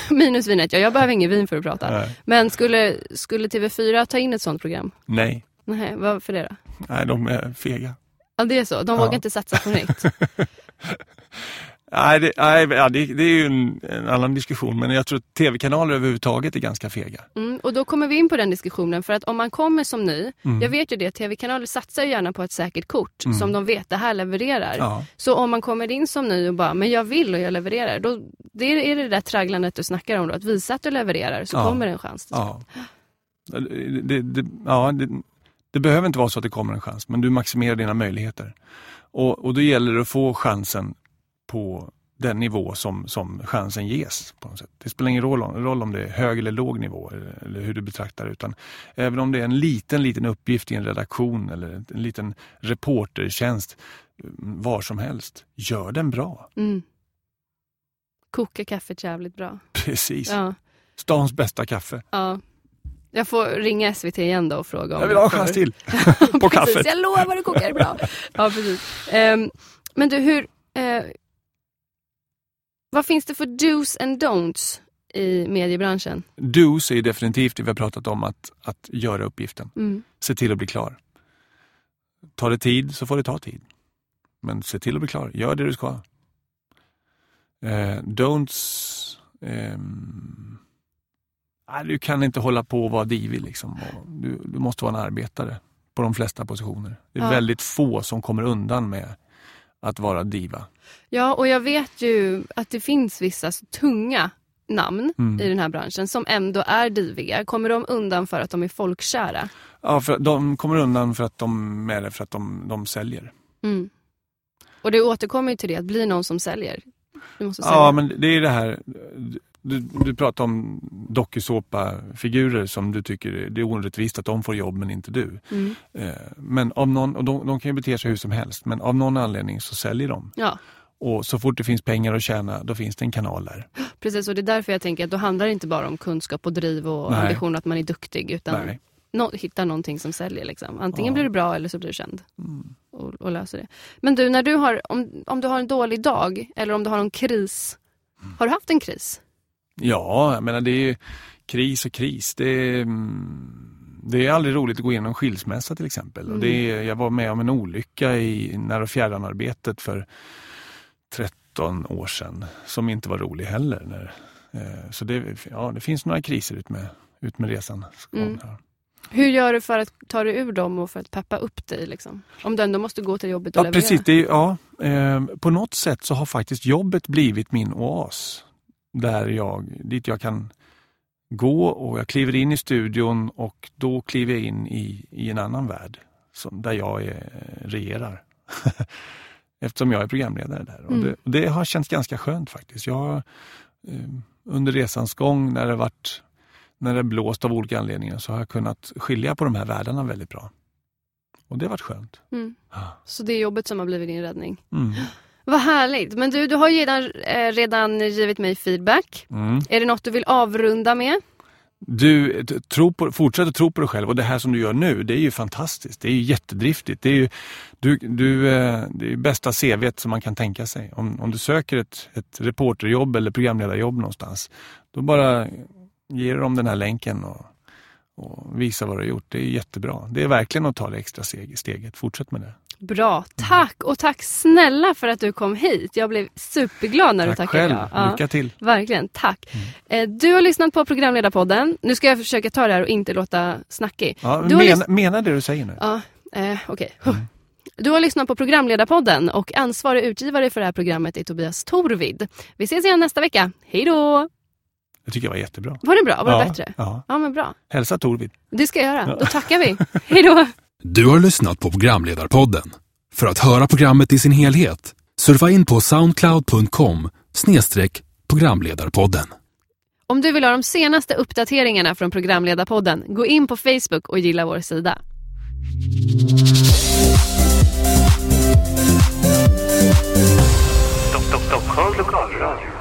Speaker 2: Minus vinet, ja, jag behöver ingen vin för att prata.
Speaker 4: Nej.
Speaker 2: Men skulle, skulle TV4 ta in ett sånt program?
Speaker 4: Nej.
Speaker 2: Nej, varför det då?
Speaker 4: Nej, de är fega.
Speaker 2: Ja, det är så. De
Speaker 4: Ja.
Speaker 2: vågar inte satsa på nytt.
Speaker 4: Nej, det, nej ja, det, det är ju en, en annan diskussion, men jag tror att tv-kanaler överhuvudtaget är ganska fega.
Speaker 2: Mm, och då kommer vi in på den diskussionen för att om man kommer som ny,
Speaker 4: Mm.
Speaker 2: jag vet ju det, tv-kanaler satsar gärna på ett säkert kort
Speaker 4: Mm.
Speaker 2: som de vet, det här levererar.
Speaker 4: Ja,
Speaker 2: Så om man kommer in som ny och bara, men jag vill och jag levererar, då det är det där tragglandet du snackar om då, att visa att du levererar så
Speaker 4: Ja.
Speaker 2: kommer en chans.
Speaker 4: ja. Det, det, det, ja det, det behöver inte vara så att det kommer en chans, men du maximerar dina möjligheter. Och, och då gäller det att få chansen på den nivå som, som chansen ges. på något sätt. Det spelar ingen roll om, roll om det är hög eller låg nivå eller, hur du betraktar det. Utan även om det är en liten, liten uppgift i en redaktion eller en, en liten reportertjänst var som helst, gör den bra.
Speaker 2: Mm. Koka kaffet jävligt bra.
Speaker 4: Precis.
Speaker 2: Ja,
Speaker 4: Stans bästa kaffe.
Speaker 2: ja. Jag får ringa SVT igen då och fråga om
Speaker 4: Jag vill ha en chans till på kaffet.
Speaker 2: jag lovar, du kokar bra. Ja, precis. Ehm, men du, hur... eh, vad finns det för dos and don'ts i mediebranschen?
Speaker 4: Dos är definitivt det vi har pratat om, att, att göra uppgiften.
Speaker 2: Mm.
Speaker 4: Se till att bli klar. Tar det tid så får det ta tid. Men se till att bli klar. Gör det du ska. Eh, don'ts... nej, du kan inte hålla på och vara divig. Liksom. Du, du måste vara en arbetare på de flesta positioner. Det är
Speaker 2: Ja.
Speaker 4: väldigt få som kommer undan med att vara diva.
Speaker 2: Ja, och jag vet ju att det finns vissa tunga namn
Speaker 4: Mm.
Speaker 2: i den här branschen som ändå är diviga. Kommer de undan för att de är folkkära?
Speaker 4: Ja, för de kommer undan för att de är det för att de, de säljer.
Speaker 2: Mm. Och det återkommer ju till det, att bli någon som säljer. Du måste sälja.
Speaker 4: Ja, men det är det här. Du, du pratar om dokusåpa-figurer som du tycker det är orättvist att de får jobb men inte du.
Speaker 2: Mm.
Speaker 4: Eh, Men av någon, och de, de kan ju bete sig hur som helst men av någon anledning så säljer de.
Speaker 2: Ja,
Speaker 4: Och så fort det finns pengar att tjäna då finns det en kanal där.
Speaker 2: precis. Och det är därför jag tänker att då handlar det inte bara om kunskap och driv och
Speaker 4: Nej.
Speaker 2: ambition att man är duktig. Utan
Speaker 4: Nej.
Speaker 2: nå- hitta någonting som säljer. Liksom. Antingen
Speaker 4: Ja.
Speaker 2: blir du bra eller så blir du känd.
Speaker 4: Mm.
Speaker 2: Och, och löser det. Men du, när du har, om, om du har en dålig dag eller om du har en kris.
Speaker 4: Mm.
Speaker 2: Har du haft en kris?
Speaker 4: Ja, jag menar det är kris och kris. Det är, mm, det är aldrig roligt att gå igenom skilsmässa till exempel. Och det är, jag var med om en olycka i när och fjärranarbetet för 13 år sedan som inte var rolig heller. När, eh, så det, ja, det finns några kriser ut med, ut med resan.
Speaker 2: Mm. Hur gör du för att ta dig ur dem och för att peppa upp dig? Liksom? Om du ändå måste gå till jobbet och
Speaker 4: Ja,
Speaker 2: leverera.
Speaker 4: precis. Det är, ja, eh, på något sätt så har faktiskt jobbet blivit min oas. Där jag, dit jag kan gå och jag kliver in i studion och då kliver jag in i, i en annan värld som, där jag är, regerar. Eftersom jag är programledare där. Och
Speaker 2: Mm.
Speaker 4: det, och det har känts ganska skönt faktiskt. Jag, eh, under resans gång när det varit när det blåst av olika anledningar så har jag kunnat skilja på de här världarna väldigt bra. Och det har varit skönt.
Speaker 2: Mm. Så det är jobbet som har blivit din räddning.
Speaker 4: Mm.
Speaker 2: Vad härligt. Men du, du har ju redan, eh, redan givit mig feedback.
Speaker 4: Mm.
Speaker 2: Är det något du vill avrunda med?
Speaker 4: Du, tro på, fortsätt att tro på dig själv och det här som du gör nu, det är ju fantastiskt. Det är ju jättedriftigt. Det är ju du, du, eh, det är bästa CV som man kan tänka sig. Om, om du söker ett, ett reporterjobb eller programledarjobb någonstans, då bara ger dem den här länken och, och visa vad du har gjort. Det är jättebra. Det är verkligen att ta det extra steg, steget. Fortsätt med det.
Speaker 2: Bra. Tack och tack snälla för att du kom hit. Jag blev superglad när du
Speaker 4: Tack
Speaker 2: tackade
Speaker 4: själv.
Speaker 2: ja.
Speaker 4: Lycka till.
Speaker 2: Verkligen, tack. Eh, Du har lyssnat på programledarpodden. Nu ska jag försöka ta det här och inte låta snackig.
Speaker 4: Ja,
Speaker 2: Du
Speaker 4: men,
Speaker 2: lys-
Speaker 4: mena det du säger nu.
Speaker 2: Ja, eh, okej. Du har lyssnat på programledarpodden och ansvarig utgivare för det här programmet är Tobias Torvid. Vi ses igen nästa vecka. Hej då!
Speaker 4: Det tycker jag var jättebra.
Speaker 2: Var det bra? Var det
Speaker 4: ja,
Speaker 2: bättre?
Speaker 4: Ja.
Speaker 2: Ja, men bra.
Speaker 4: Hälsa Torvid.
Speaker 2: Det ska jag göra. Då tackar vi. Hej då!
Speaker 5: Du har lyssnat på programledarpodden. För att höra programmet i sin helhet, surfa in på soundcloud.com programledarpodden.
Speaker 2: Om du vill ha de senaste uppdateringarna från programledarpodden, gå in på Facebook och gilla vår sida. Stockholms lokalradio.